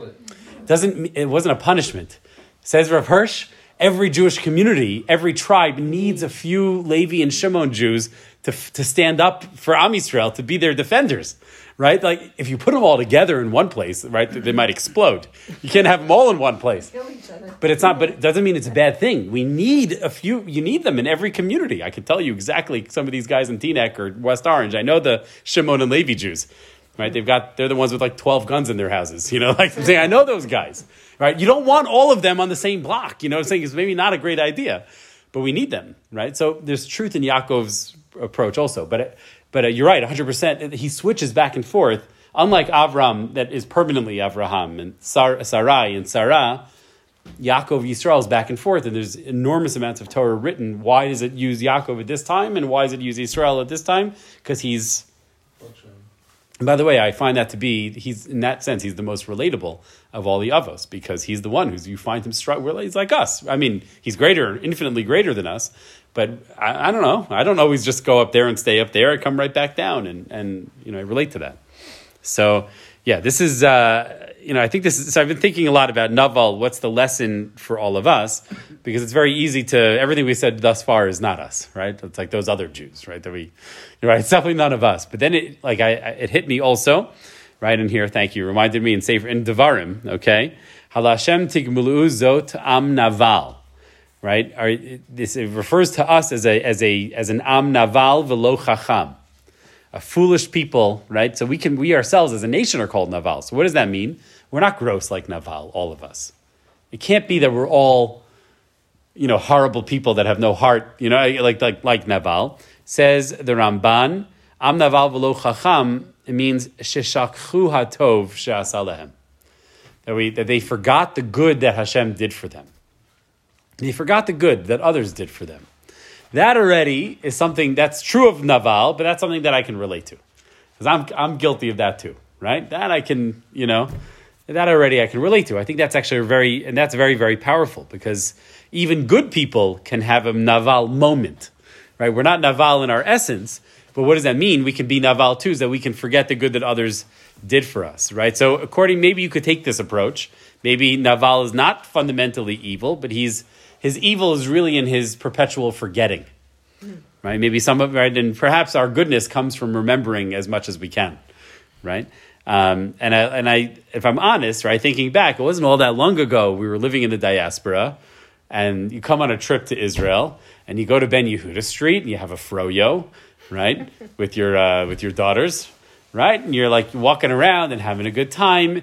Doesn't it wasn't a punishment? Says Rav Hirsch. Every Jewish community, every tribe needs a few Levi and Shimon Jews to, to stand up for Am Yisrael, to be their defenders, right? Like, if you put them all together in one place, right, they might explode. You can't have them all in one place. Kill each other. But it's not, but it doesn't mean it's a bad thing. We need a few, you need them in every community. I can tell you exactly some of these guys in Teaneck or West Orange. I know the Shimon and Levi Jews, right? They've got, they're the ones with like 12 guns in their houses, you know, like I'm saying, I know those guys, right? You don't want all of them on the same block, you know what I'm saying? It's maybe not a great idea, but we need them, right? So there's truth in Yaakov's approach also, but, it, but uh, you're right, 100%. He switches back and forth. Unlike Avram, that is permanently Avraham, and Sar- Sarai and Sarah, Yaakov Yisrael is back and forth, and there's enormous amounts of Torah written. Why does it use Yaakov at this time, and why does it use Israel at this time? Because he's. And by the way, I find that to be he's in that sense he's the most relatable of all the avos because he's the one who's you find him. He's like us. I mean, he's greater, infinitely greater than us. But I, I don't know. I don't always just go up there and stay up there. I come right back down, and and you know I relate to that. So yeah, this is uh, you know I think this is. So I've been thinking a lot about Naval. What's the lesson for all of us? Because it's very easy to everything we said thus far is not us, right? It's like those other Jews, right? That we, right? It's definitely none of us. But then it like I, it hit me also, right in here. Thank you. Reminded me in Sefer in Devarim. Okay, Halashem tigmulu zot am naval. Right, Are, this it refers to us as a as a as an am naval velo chacham a foolish people, right? So we can we ourselves as a nation are called Naval. So what does that mean? We're not gross like Naval, all of us. It can't be that we're all, you know, horrible people that have no heart, you know, like like like Naval. Says the Ramban, Am Naval v'lo chacham, it means sheshakchu hatov she'asalehem. That we that they forgot the good that Hashem did for them. They forgot the good that others did for them. That already is something that's true of Naval, but that's something that I can relate to. Because I'm, I'm guilty of that too, right? That I can, you know, that already I can relate to. I think that's actually very, and that's very, very powerful because even good people can have a Naval moment, right? We're not Naval in our essence, but what does that mean? We can be Naval too, is that we can forget the good that others did for us, right? So according, maybe you could take this approach. Maybe Naval is not fundamentally evil, but he's his evil is really in his perpetual forgetting. Right? Maybe some of right, and perhaps our goodness comes from remembering as much as we can. Right? Um, and I, and I, if I'm honest, right, thinking back, it wasn't all that long ago. We were living in the diaspora, and you come on a trip to Israel, and you go to Ben Yehuda Street, and you have a froyo, right, with your uh, with your daughters, right, and you're like walking around and having a good time,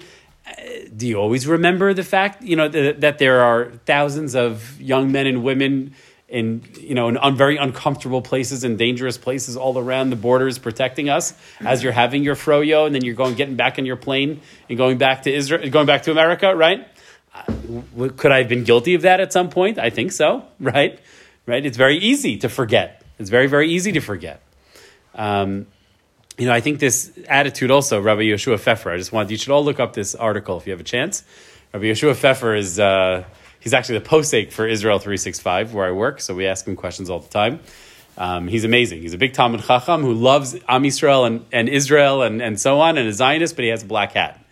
do you always remember the fact you know that, that there are thousands of young men and women in you know in un, very uncomfortable places and dangerous places all around the borders protecting us as you're having your froyo and then you're going getting back in your plane and going back to Israel going back to America right? Uh, could I have been guilty of that at some point? I think so right? Right? It's very easy to forget. It's very very easy to forget. Um, you know, I think this attitude also, Rabbi Yehoshua Pfeffer, I just want you should all look up this article if you have a chance. Rabbi Yehoshua Pfeffer is, uh, he's actually the posek for Israel 365, where I work, so we ask him questions all the time. Um, he's amazing. He's a big Talmud Chacham who loves Am Yisrael and, and Israel and, and so on, and a Zionist, but he has a black hat.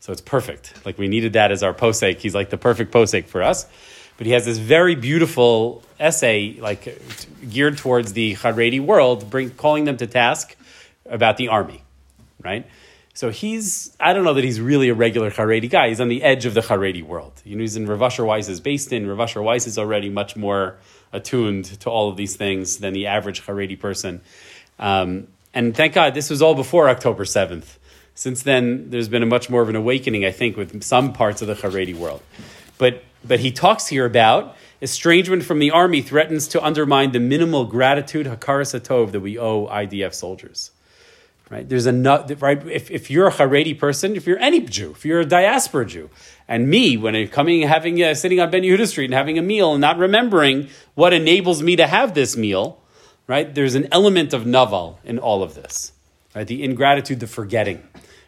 So it's perfect. Like we needed that as our posek. He's like the perfect posek for us. But he has this very beautiful essay, like geared towards the Haredi world, bring, calling them to task about the army, right? So he's, I don't know that he's really a regular Haredi guy. He's on the edge of the Haredi world. You know, he's in Rav Asher Weiss's based in. Rav Asher Weiss is already much more attuned to all of these things than the average Haredi person. Um, and thank God this was all before October 7th. Since then, there's been a much more of an awakening, I think, with some parts of the Haredi world. But, but he talks here about estrangement from the army threatens to undermine the minimal gratitude, hakaras hatov, that we owe IDF soldiers. Right? There's a right. If, if you're a Haredi person, if you're any Jew, if you're a diaspora Jew, and me, when I'm coming, having uh, sitting on Ben Yehuda Street and having a meal and not remembering what enables me to have this meal, right? There's an element of naval in all of this, right? The ingratitude, the forgetting,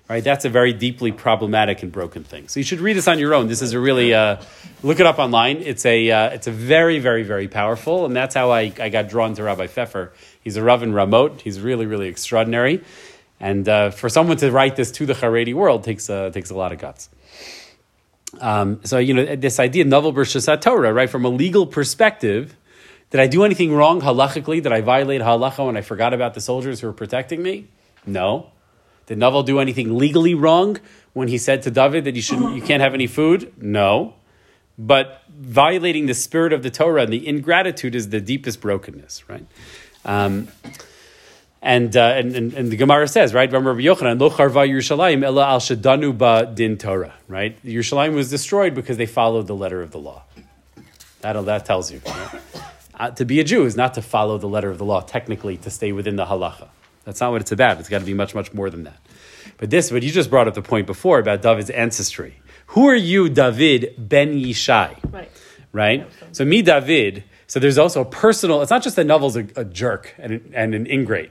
right? That's a very deeply problematic and broken thing. So you should read this on your own. This is a really uh, look it up online. It's a uh, it's a very very very powerful, and that's how I, I got drawn to Rabbi Pfeffer. He's a Rav in Ramot. He's really really extraordinary. And uh, for someone to write this to the Haredi world takes, uh, takes a lot of guts. Um, so, you know, this idea, Naval versus Torah, right, from a legal perspective, did I do anything wrong halachically? Did I violate halacha when I forgot about the soldiers who were protecting me? No. Did Naval do anything legally wrong when he said to David that you, shouldn't, you can't have any food? No. But violating the spirit of the Torah and the ingratitude is the deepest brokenness, right? Um, and, uh, and, and, and, the Gemara says, right, Rabbi Yochanan, lo charva Yerushalayim ella al shadanu ba din Torah, right? Yerushalayim was destroyed because they followed the letter of the law. That, that tells you. Right? Uh, to be a Jew is not to follow the letter of the law, technically, to stay within the halacha. That's not what it's about. It's got to be much, much more than that. But this, but you just brought up the point before about David's ancestry. Who are you, David ben Yishai? Right. Right? So, me, David, so there's also a personal, it's not just that Naval's a, a jerk and, and an ingrate.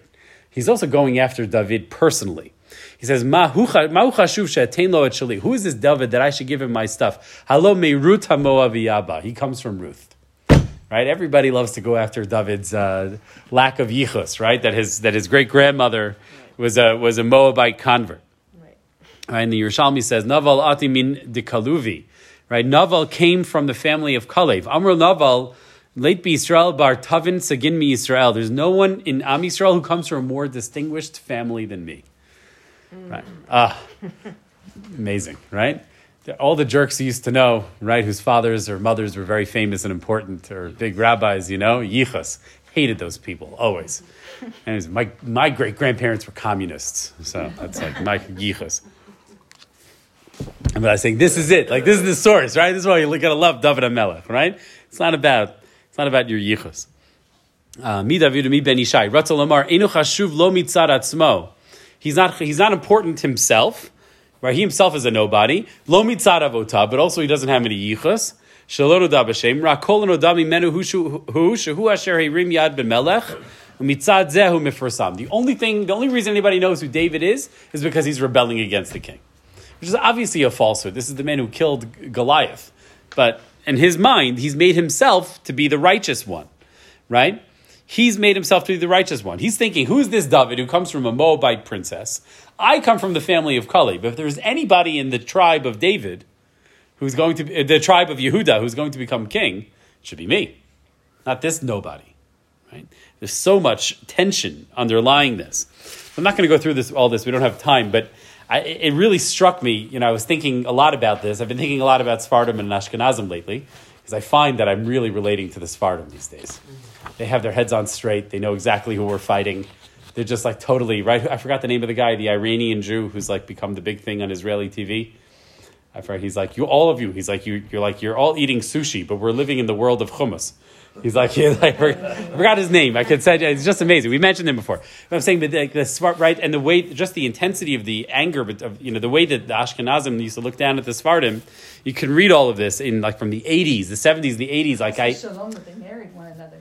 He's also going after David personally. He says, "Mahu cha- mahu chashuv she'atein lo et. Who is this David that I should give him my stuff? Halo me Ruth haMoaviyaba. He comes from Ruth. Right? Everybody loves to go after David's uh, lack of yichus, right? That his that his great grandmother was a was a Moabite convert. Right. Right? And the Yerushalmi says, Naval ati min de Kaluvi. Right? Naval came from the family of Kalev. Amr Naval, late be Israel bar Tavin Sagin mi Israel. There's no one in Am Yisrael who comes from a more distinguished family than me. Right? Ah, amazing, right? All the jerks you used to know, right, whose fathers or mothers were very famous and important, or big rabbis, you know, yichus, hated those people, always. And my, my great grandparents were communists, so that's like my yichus. But I was saying, this is it. Like, this is the source, right? This is why you gotta love David HaMelech, right? It's not about, it's not about your yichus. Uh, Mi David mi Ben Ishai. Ratzal Lamar, Enu chashuv lo mitzad atzmo. He's not, he's not important himself, right? He himself is a nobody. Lo mitzad avota, but also he doesn't have any yichus. Shalom odah b'shem. Rakol and odah mimenu hu shehu asher hirim yad b'melech. Umitzad zehu mifrasam. The only thing, the only reason anybody knows who David is, is because he's rebelling against the king which is obviously a falsehood. This is the man who killed Goliath. But in his mind, he's made himself to be the righteous one, right? He's made himself to be the righteous one. He's thinking, who's this David who comes from a Moabite princess? I come from the family of Kali. But if there's anybody in the tribe of David who's going to be, the tribe of Yehuda who's going to become king, it should be me, not this nobody, right? There's so much tension underlying this. I'm not going to go through this all this. We don't have time, but I, it really struck me. You know, I was thinking a lot about this. I've been thinking a lot about Sfardim and Ashkenazim lately because I find that I'm really relating to the Sfardim these days. They have their heads on straight. They know exactly who we're fighting. They're just like totally right. I forgot the name of the guy, the Iranian Jew who's like become the big thing on Israeli TV. I forgot. He's like you, all of you. He's like you. You're like you're all eating sushi, but we're living in the world of hummus. He's like, yeah, like I forgot his name. I could say it's just amazing. We mentioned him before. But I'm saying, but like the smart, right, and the way, just the intensity of the anger, but of you know the way that the Ashkenazim used to look down at the Sfardim, you can read all of this in like from the 80s, the 70s, the 80s. Like I, Shalom that they married one another.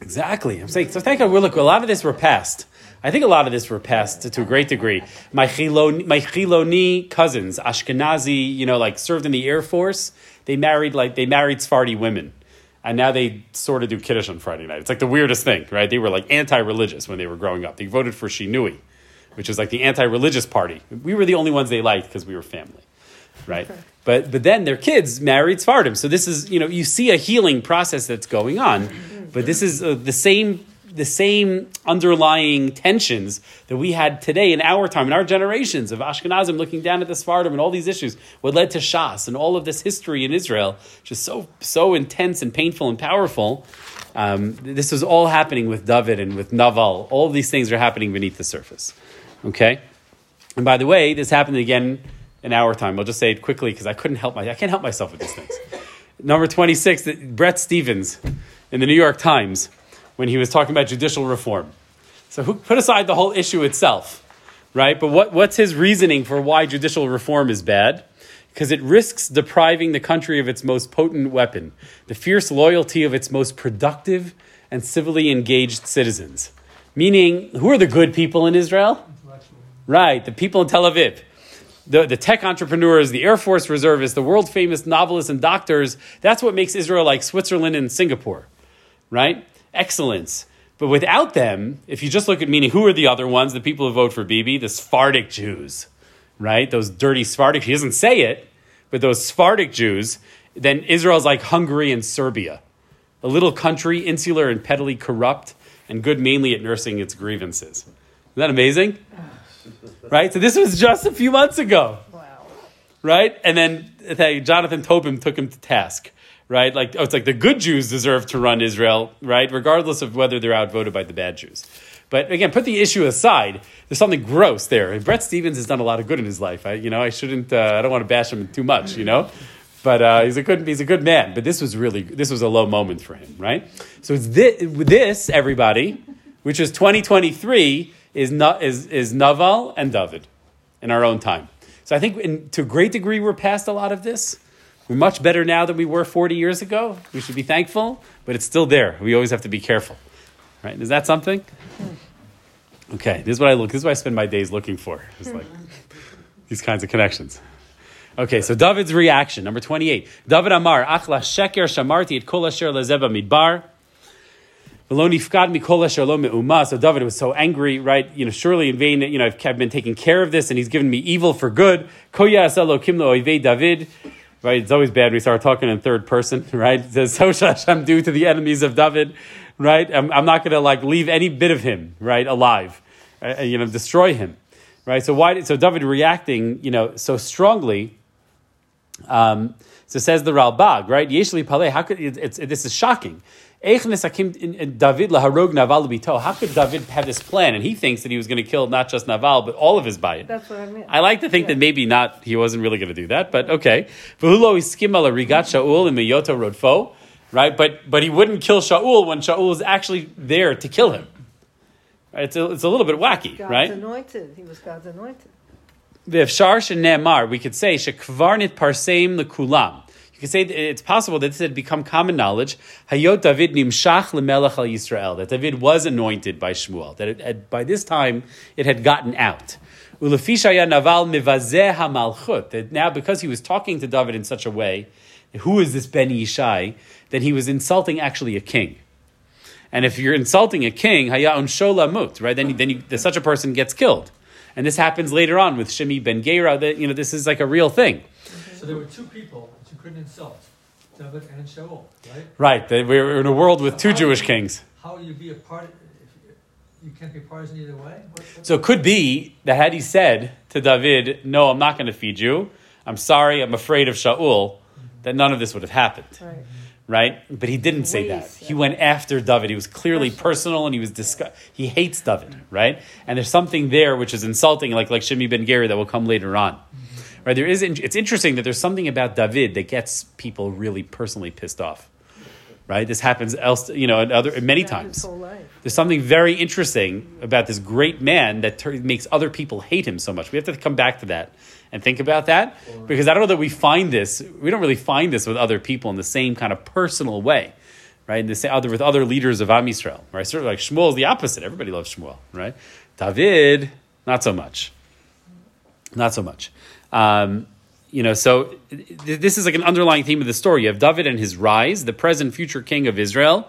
Exactly. I'm saying, so thank God, we're, look, a lot of this were passed. I think a lot of this were passed to, to a great degree. My Chiloni, my Chiloni cousins, Ashkenazi, you know, like served in the Air Force. They married, like, they married Sephardi women. And now they sort of do Kiddush on Friday night. It's like the weirdest thing, right? They were like anti-religious when they were growing up. They voted for Shinui, which is like the anti-religious party. We were the only ones they liked because we were family, right? But, but then their kids married Sephardim. So this is, you know, you see a healing process that's going on. But this is uh, the same the same underlying tensions that we had today in our time, in our generations of Ashkenazim looking down at the Sephardim and all these issues, what led to Shas and all of this history in Israel, just so so intense and painful and powerful. Um, this was all happening with David and with Naval. All these things are happening beneath the surface. Okay, and by the way, this happened again in our time. I'll just say it quickly because I couldn't help my I can't help myself with these things. Number twenty six, Bret Stephens in the New York Times when he was talking about judicial reform. So who, put aside the whole issue itself, right? But what, what's his reasoning for why judicial reform is bad? Because it risks depriving the country of its most potent weapon, the fierce loyalty of its most productive and civilly engaged citizens. Meaning, who are the good people in Israel? Right, the people in Tel Aviv. The, the tech entrepreneurs, the Air Force reservists, the world famous novelists and doctors. That's what makes Israel like Switzerland and Singapore, right? Excellence. But without them, if you just look at meaning, who are the other ones? The people who vote for Bibi, the Sephardic Jews, right? Those dirty Sephardic. He doesn't say it, but those Sephardic Jews. Then Israel's like Hungary and Serbia, a little country, insular and pettily corrupt, and good mainly at nursing its grievances. Isn't that amazing? Right. So this was just a few months ago. Wow. Right, and then Jonathan Tobin took him to task right? Like, oh, it's like the good Jews deserve to run Israel, right? Regardless of whether they're outvoted by the bad Jews. But again, put the issue aside. There's something gross there. And Bret Stephens has done a lot of good in his life. I, you know, I shouldn't. Uh, I don't want to bash him too much. You know, but uh, he's a good. He's a good man. But this was really. This was a low moment for him, right? So it's this, this everybody, which is 2023, is is is Naval and David, in our own time. So I think, in, to a great degree, we're past a lot of this. We're much better now than we were 40 years ago. We should be thankful, but it's still there. We always have to be careful. Right? Is that something? Okay, this is what I look. This is what I spend my days looking for. It's like these kinds of connections. Okay, so David's reaction, number twenty-eight. David Amar, Achla Sheker Shamarti et Kol Asher Lezeba Midbar. V'lo nifkad mikol asher lo me'uma. So David was so angry, right? You know, surely in vain, you know, I've I've been taking care of this, and he's given me evil for good. Koya aselo kimlo oivei David. Right? It's always bad we start talking in third person, right? It says, so shall Hashem do to the enemies of David, right? I'm, I'm not going to like leave any bit of him, right, alive, uh, you know, destroy him, right? So why? So David reacting, you know, so strongly. Um, so says the Ralbag, right? Yeshli Paleh. How could it, it's, this is shocking? David laharog Naval. How could David have this plan? And he thinks that he was going to kill not just Naval, but all of his bayit. That's what I mean. I like to think Yeah. that maybe not. He wasn't really going to do that, but okay. V'hulo iskim ala rigat Shaul and Miyoto rodfo, right? But but he wouldn't kill Shaul when Shaul is actually there to kill him. It's a, it's a little bit wacky, God's right? anointed. He was God's anointed. V'efshar shenemar, we could say shekvarnit parseim lekulam. You could say it's possible that this had become common knowledge. Hayot David nimshach lemelech al Yisrael. That David was anointed by Shmuel. That by this time it had gotten out. Ulefisha ya naval mivazeh hamalchut. That now because he was talking to David in such a way, who is this Ben Yishai? That he was insulting actually a king. And if you're insulting a king, haya shola mut, right? Then, then you, such a person gets killed. And this happens later on with Shimi ben Gera. That you know this is like a real thing, So there were two people couldn't insult, David and Shaul, right? right? That we're in a world with two Jewish kings. How will you be a part? If you, you can't be partisan either way. What, what, So it could be that had he said to David, "No, I'm not going to feed you. I'm sorry. I'm afraid of Shaul," mm-hmm. that none of this would have happened. Right. right? But he didn't say that. Ways, He went after David. He was clearly personal, and he was disgu- He hates David, right? And there's something there which is insulting, like like Shimi ben Geri that will come later on, mm-hmm. Right? There is. It's interesting that there's something about David that gets people really personally pissed off, right? This happens else, you know, in other many times. His whole life. There's something very interesting about this great man that tur- makes other people hate him so much. We have to come back to that and think about that because I don't know that we find this. We don't really find this with other people in the same kind of personal way, right? The same, other with other leaders of Am Yisrael, right? Sort of like Shmuel is the opposite. Everybody loves Shmuel, right? David, not so much. Not so much. Um, you know, so th- this is like an underlying theme of the story. You have David and his rise, the present future king of Israel.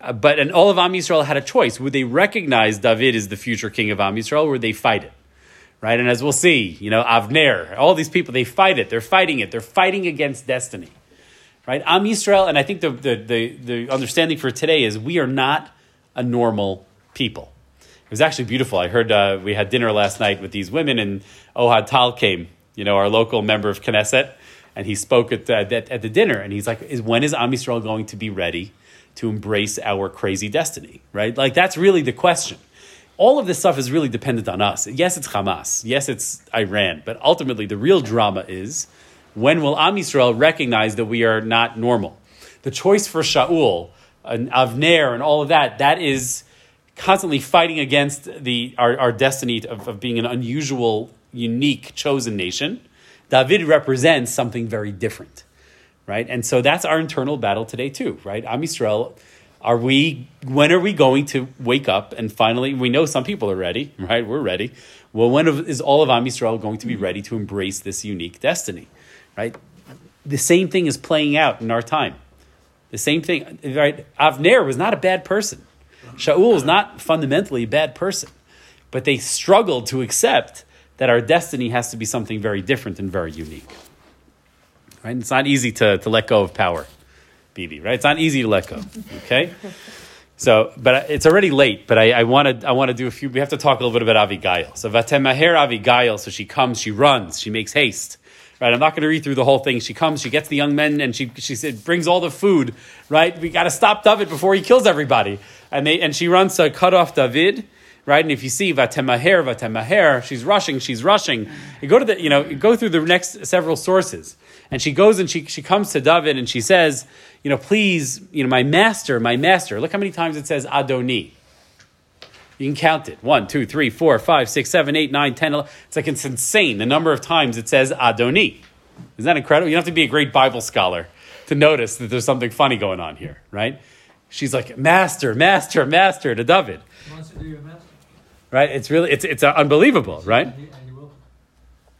Uh, but and all of Am Yisrael had a choice. Would they recognize David as the future king of Am Yisrael, or would they fight it? Right? And as we'll see, you know, Avner, all these people, they fight it. They're fighting it. They're fighting against destiny. Right? Am Yisrael, and I think the, the, the, the understanding for today is we are not a normal people. It was actually beautiful. I heard uh, we had dinner last night with these women, and Ohad Tal came, you know, our local member of Knesset, and he spoke at uh, the, at, at the dinner, and he's like, is, when is Am Yisrael going to be ready to embrace our crazy destiny? Right? Like, that's really the question. All of this stuff is really dependent on us. Yes, it's Hamas. Yes, it's Iran. But ultimately, the real drama is when will Am Yisrael recognize that we are not normal? The choice for Shaul and Avner and all of that, that is constantly fighting against the, our, our destiny of, of being an unusual, unique, chosen nation. David represents something very different, right? And so that's our internal battle today too, right? Am Yisrael, are we, when are we going to wake up and finally, we know some people are ready, right? We're ready. Well, when is all of Am Yisrael going to be ready to embrace this unique destiny, right? The same thing is playing out in our time. The same thing, right? Avner was not a bad person. Shaul is not fundamentally a bad person, but they struggled to accept that our destiny has to be something very different and very unique. Right? It's not easy to, to let go of power, Bibi, right? It's not easy to let go. Okay? So, but it's already late, but I, want to I want to do a few we have to talk a little bit about Abigail. So Vatemaher Abigail, so she comes, she runs, she makes haste. Right, I'm not going to read through the whole thing. She comes, she gets the young men, and she she said brings all the food. Right, we got to stop David before he kills everybody. And they and she runs to cut off David. Right, and if you see Vatemaher, Vatemaher, she's rushing, she's rushing. You go to the you know you go through the next several sources, and she goes and she she comes to David and she says, you know, please, you know, my master, my master. Look how many times it says Adoni. You can count it. One, two, three, four, five, six, seven, eight, nine, ten. 11. It's like it's insane the number of times it says Adoni. Isn't that incredible? You don't have to be a great Bible scholar to notice that there's something funny going on here, right? She's like, Master, Master, Master to David. Who wants to do your master? Right? It's really, it's, it's uh, unbelievable, right? And he, and he will.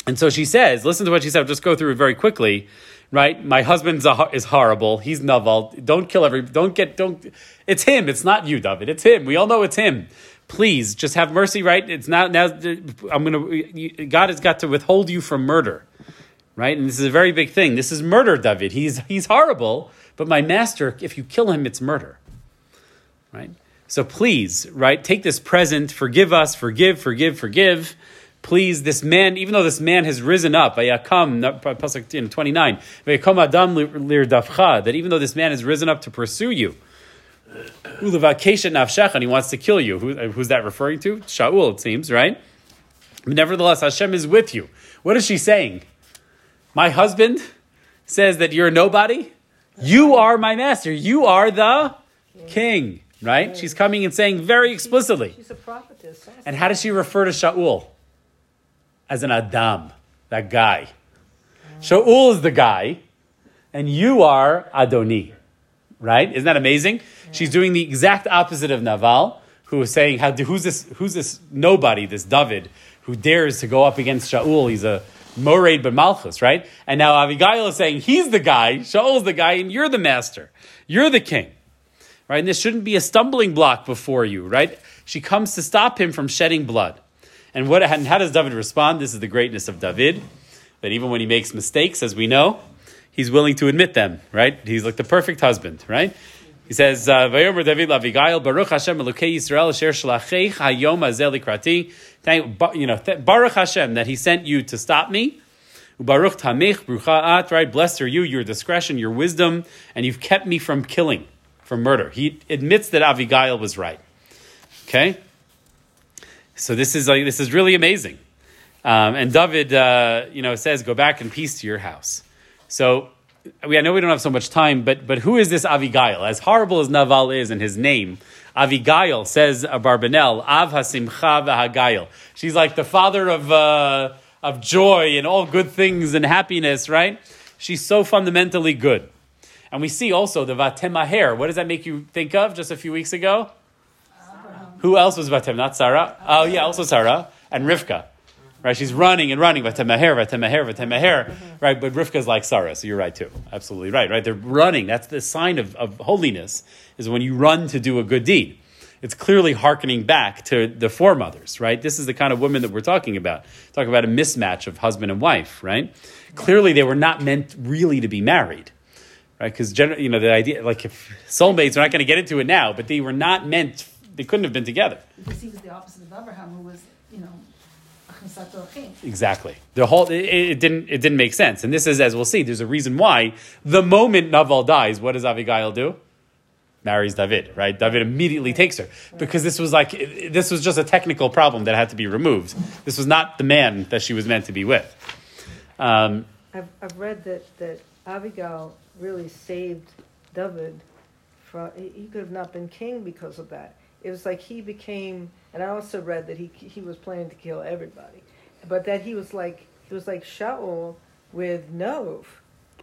And so she says, listen to what she said. I'll just go through it very quickly, right? My husband is horrible. He's Naval. Don't kill every. Don't get. Don't. It's him. It's not you, David. It's him. We all know it's him. Please, just have mercy, right? It's not now. I'm gonna. God has got to withhold you from murder, right? And this is a very big thing. This is murder, David. He's he's horrible, but my master, if you kill him, it's murder, right? So please, right? Take this present. Forgive us. Forgive. Forgive. Forgive please, this man, even though this man has risen up, Pasuk you 29, Vayakam Adam that even though this man has risen up to pursue you, and he wants to kill you. Who, uh, who's that referring to? Shaul, it seems, right? But nevertheless, Hashem is with you. What is she saying? My husband says that you're nobody. You are my master. You are the king, right? She's coming and saying very explicitly. She's a prophetess. also. And how does she refer to Shaul? As an Adam, that guy. Shaul is the guy, and you are Adoni, right? Isn't that amazing? She's doing the exact opposite of Naval, who is saying, how, who's, this, who's this nobody, this David, who dares to go up against Shaul? He's a Moraid but Malchus, right? And now Abigail is saying, he's the guy, Shaul's the guy, and you're the master. You're the king right? And this shouldn't be a stumbling block before you, right? She comes to stop him from shedding blood. And what and how does David respond? This is the greatness of David, that even when he makes mistakes, as we know, he's willing to admit them, right? He's like the perfect husband, right? He says, uh, "Vayomer David lavigail Baruch Hashem Elokei Yisrael Asher Hayom Hazel Likrati." Thank you know, Baruch Hashem that He sent you to stop me. Baruch Tamech Brucha At, right? Blessed are you, your discretion, your wisdom, and you've kept me from killing, from murder. He admits that Avigail was right. Okay, so this is like this is really amazing. Um, and David, uh, you know, says, "Go back in peace to your house." So we, I know we don't have so much time, but but who is this Avigail? As horrible as Naval is in his name, Avigail says uh, Abarbanel, Av Hasimcha v'Hagail. She's like the father of uh, of joy and all good things and happiness, right? She's so fundamentally good. And we see also the Vatemaher. What does that make you think of? Just a few weeks ago, who else was Vatem? Not Sarah. Oh yeah, also Sarah and Rivka. Right, she's running and running, Vatemaher, Vatemaher, Vatemaher. Mm-hmm. Right, but Rivka's like Sarah, so you're right too. Absolutely right. Right, they're running. That's the sign of, of holiness is when you run to do a good deed. It's clearly hearkening back to the foremothers, right? This is the kind of woman that we're talking about. Talk about a mismatch of husband and wife, right? Clearly, they were not meant really to be married, right? Because generally, you know the idea, like if soulmates, we're not going to get into it now, but they were not meant. They couldn't have been together. Because he was the opposite of Abraham, who was, you know, Exactly. The whole it, it didn't it didn't make sense. And this is as we'll see. There's a reason why. The moment Naval dies, what does Abigail do? Marries David, right? David immediately takes her because this was like this was just a technical problem that had to be removed. This was not the man that she was meant to be with. Um, I've, I've read that, that Abigail really saved David from, he, could have not been king because of that. It was like he became, and I also read that he, he was planning to kill everybody, but that he was like, he was like Shaul with Nov.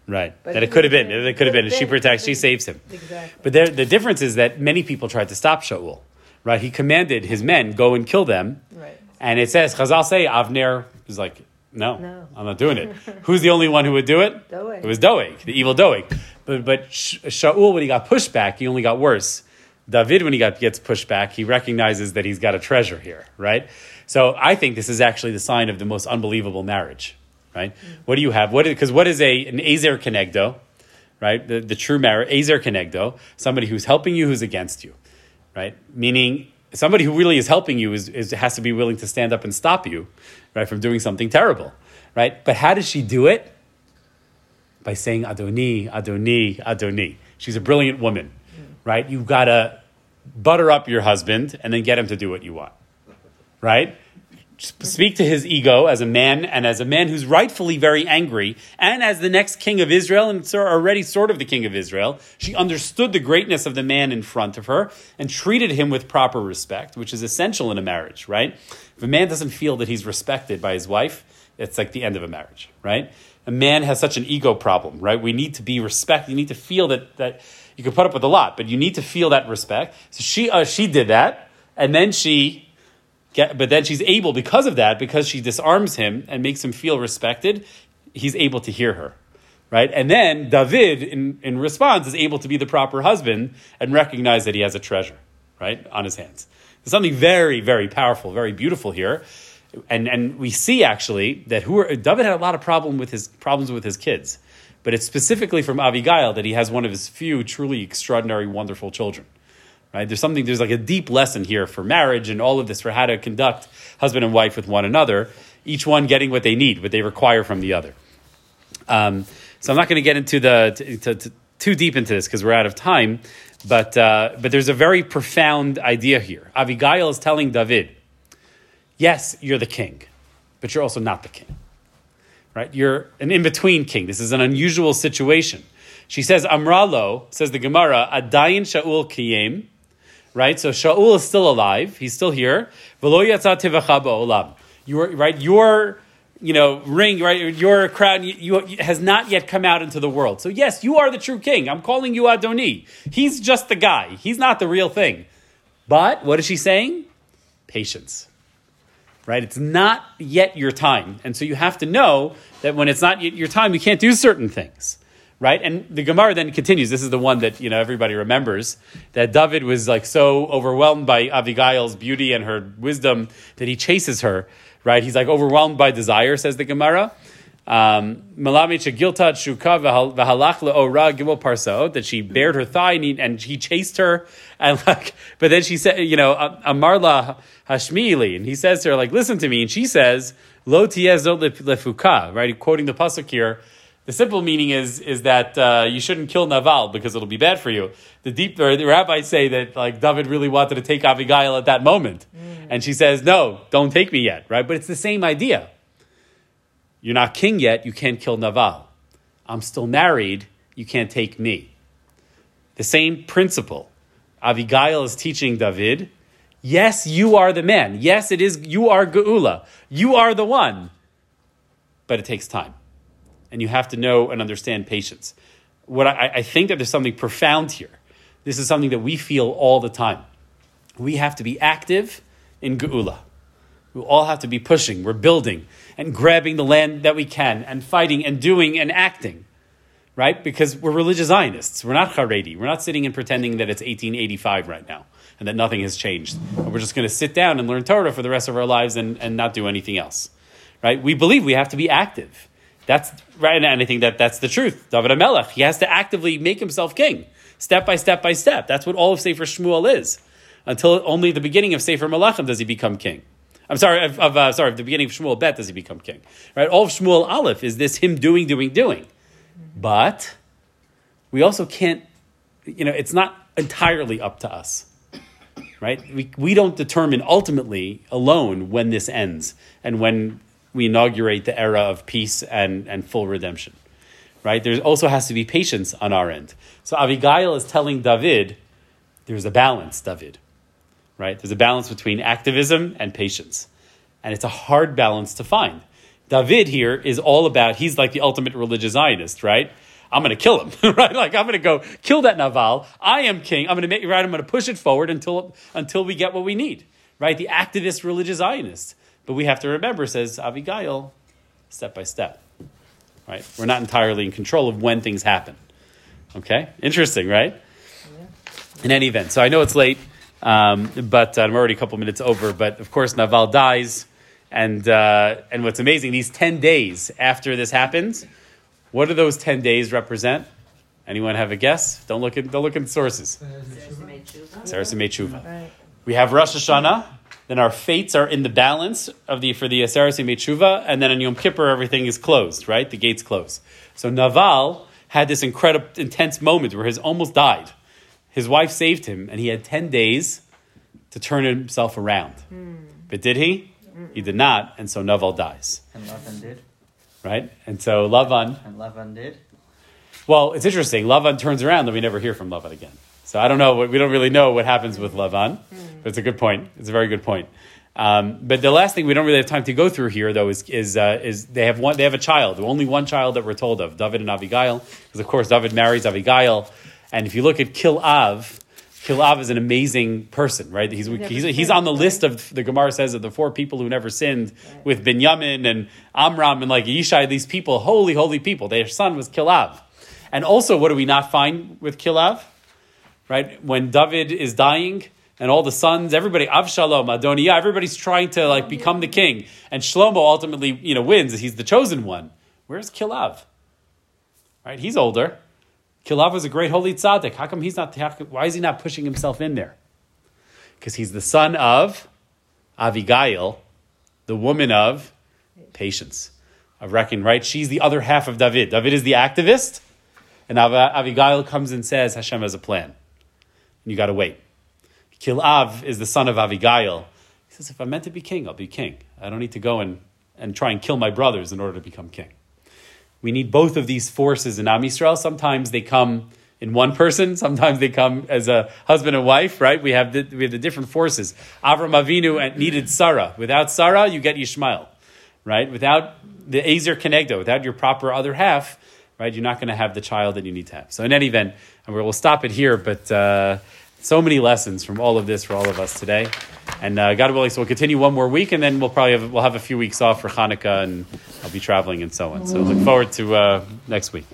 right. But that it could have been. been- It could have been. And she protects. She saves him. Exactly. But there, the difference is that many people tried to stop Shaul. Right. He commanded his men go and kill them. Right. And it says, Chazal say, Avner is like, no, No. I'm not doing it. Who's the only one who would do it? Doeg. It was Doeg, the evil Doeg. But, but Sh- Shaul, when he got pushed back, he only got worse. David, when he got, gets pushed back, he recognizes that he's got a treasure here, right? So I think this is actually the sign of the most unbelievable marriage, right? Mm-hmm. What do you have? What Because what is a, an Azer Kenegdo, right? The, the true marriage, Azer Kenegdo, somebody who's helping you, who's against you right? Meaning somebody who really is helping you is, is has to be willing to stand up and stop you, right, from doing something terrible, right? But how does she do it? By saying Adoni, Adoni, Adoni. She's a brilliant woman, right? You've got to butter up your husband and then get him to do what you want, right? Speak to his ego as a man and as a man who's rightfully very angry, and as the next king of Israel, and already sort of the king of Israel. She understood the greatness of the man in front of her and treated him with proper respect, which is essential in a marriage, right? If a man doesn't feel that he's respected by his wife, it's like the end of a marriage, right? A man has such an ego problem, right? We need to be respected. You need to feel that that you can put up with a lot, but you need to feel that respect. So she uh, she did that, and then she get, but then she's able, because of that, because she disarms him and makes him feel respected, he's able to hear her. Right? And then David, in, in response, is able to be the proper husband and recognize that he has a treasure, right, on his hands. There's something very, very powerful, very beautiful here. And, and we see actually that who are, David had a lot of problem with his, problems with his kids. But it's specifically from Abigail that he has one of his few truly extraordinary, wonderful children. Right? There's something, there's like a deep lesson here for marriage and all of this for how to conduct husband and wife with one another, each one getting what they need, what they require from the other. Um, so I'm not going to get into the to, to, to, too deep into this because we're out of time. But uh, but there's a very profound idea here. Abigail is telling David, "Yes, you're the king, but you're also not the king. Right? You're an in between king. This is an unusual situation." She says, "Amralo," says the Gemara, "Adayin Shaul kiyem." Right? So Shaul is still alive. He's still here. V'lo ba'olam. You're right. You're you know, ring, right? Your crown you, you, has not yet come out into the world. So yes, you are the true king. I'm calling you Adoni. He's just the guy. He's not the real thing. But what is she saying? Patience. Right? It's not yet your time. And so you have to know that when it's not yet your time, you can't do certain things. Right? And the Gemara then continues. This is the one that, you know, everybody remembers that David was like so overwhelmed by Abigail's beauty and her wisdom that he chases her right? He's like overwhelmed by desire, says the Gemara. Um, that she bared her thigh and he, and he chased her and like but then she said you know amarla hashmili and he says to her like listen to me and she says lo right quoting the pasuk here the simple meaning is is that uh, you shouldn't kill Naval because it'll be bad for you. The deep the rabbis say that like David really wanted to take Abigail at that moment, mm. and she says, "No, don't take me yet." Right? But it's the same idea. You're not king yet. You can't kill Naval. I'm still married. You can't take me. The same principle. Abigail is teaching David. Yes, you are the man. Yes, it is. You are Geula. You are the one. But it takes time and you have to know and understand patience. What I, I think that there's something profound here. This is something that we feel all the time. We have to be active in Geula. We all have to be pushing, we're building and grabbing the land that we can and fighting and doing and acting, right? Because we're religious Zionists. We're not Haredi. We're not sitting and pretending that it's 1885 right now and that nothing has changed. We're just going to sit down and learn Torah for the rest of our lives and, and not do anything else, right? We believe we have to be active. That's right, and I think that that's the truth. David HaMelech, he has to actively make himself king, step by step by step. That's what all of Sefer Shmuel is. Until only the beginning of Sefer Malachim does he become king. I'm sorry, of, of uh, sorry, the beginning of Shmuel Bet does he become king. Right, all of Shmuel Aleph is this him doing, doing, doing. But we also can't, you know, it's not entirely up to us right? We, we don't determine ultimately alone when this ends and when we inaugurate the era of peace and, and full redemption. Right? There also has to be patience on our end. So Abigail is telling David, there's a balance, David. Right? There's a balance between activism and patience. And it's a hard balance to find. David here is all about, he's like the ultimate religious Zionist, right? I'm going to kill him, right? Like I'm going to go kill that Naval. I am king. I'm going to make right. I'm going to push it forward until until we get what we need, right? The activist religious Zionist. But we have to remember, says Abigail, step by step. Right? We're not entirely in control of when things happen. Okay? Interesting, right? Yeah. In any event. So I know it's late, um, but uh, I'm already a couple minutes over. But of course, Naval dies. And, uh, and what's amazing, these 10 days after this happens, what do those 10 days represent? Anyone have a guess? Don't look at, don't look at sources. Sarah Right. We have Rosh Hashanah, then our fates are in the balance of the for the Aseres Tshuva, and then on Yom Kippur everything is closed, right? The gates close. So Naval had this incredible, intense moment where his almost died. His wife saved him, and he had ten days to turn himself around. Mm. But did he? Mm. He did not, and so Naval dies. And Lavan did. Right, and so Lavan. And Lavan did. Well, it's interesting. Lavan turns around, and we never hear from Lavan again. So I don't know. We don't really know what happens with Lavan, but it's a good point. It's a very good point. Um, but the last thing we don't really have time to go through here, though, is is, uh, is they have one they have a child, only one child that we're told of, David and Abigail, because of course David marries Abigail, and if you look at Kilav, Kilav is an amazing person, right? He's, he's, he's on the list of, the Gemara says, of the four people who never sinned with Binyamin and Amram and like Yishai, these people, holy, holy people. Their son was Kilav. And also, what do we not find with Kilav? Right? When David is dying and all the sons, everybody, Avshalom, Adonijah, everybody's trying to like become the king. And Shlomo ultimately, you know, wins. He's the chosen one. Where's Kilav? Right? He's older. Kilav was a great holy tzaddik. How come he's not? Why is he not pushing himself in there? Because he's the son of Avigail, the woman of patience, of reckoning. Right? She's the other half of David. David is the activist, and Av- Avigail comes and says Hashem has a plan, you got to wait. Kilav is the son of Avigail. He says, if I'm meant to be king, I'll be king. I don't need to go and, and try and kill my brothers in order to become king. We need both of these forces in Am Yisrael. Sometimes they come in one person. Sometimes they come as a husband and wife, right? We have the, we have the different forces. Avram Avinu needed Sarah. Without Sarah, you get Yishmael, right? Without the Ezer Kenegdo, without your proper other half, right? You're not going to have the child that you need to have. So in any event, and we'll stop it here, but uh, so many lessons from all of this for all of us today. And uh, God willing, so we'll continue one more week, and then we'll probably have, we'll have a few weeks off for Hanukkah, and I'll be traveling and so on. So look forward to uh, next week.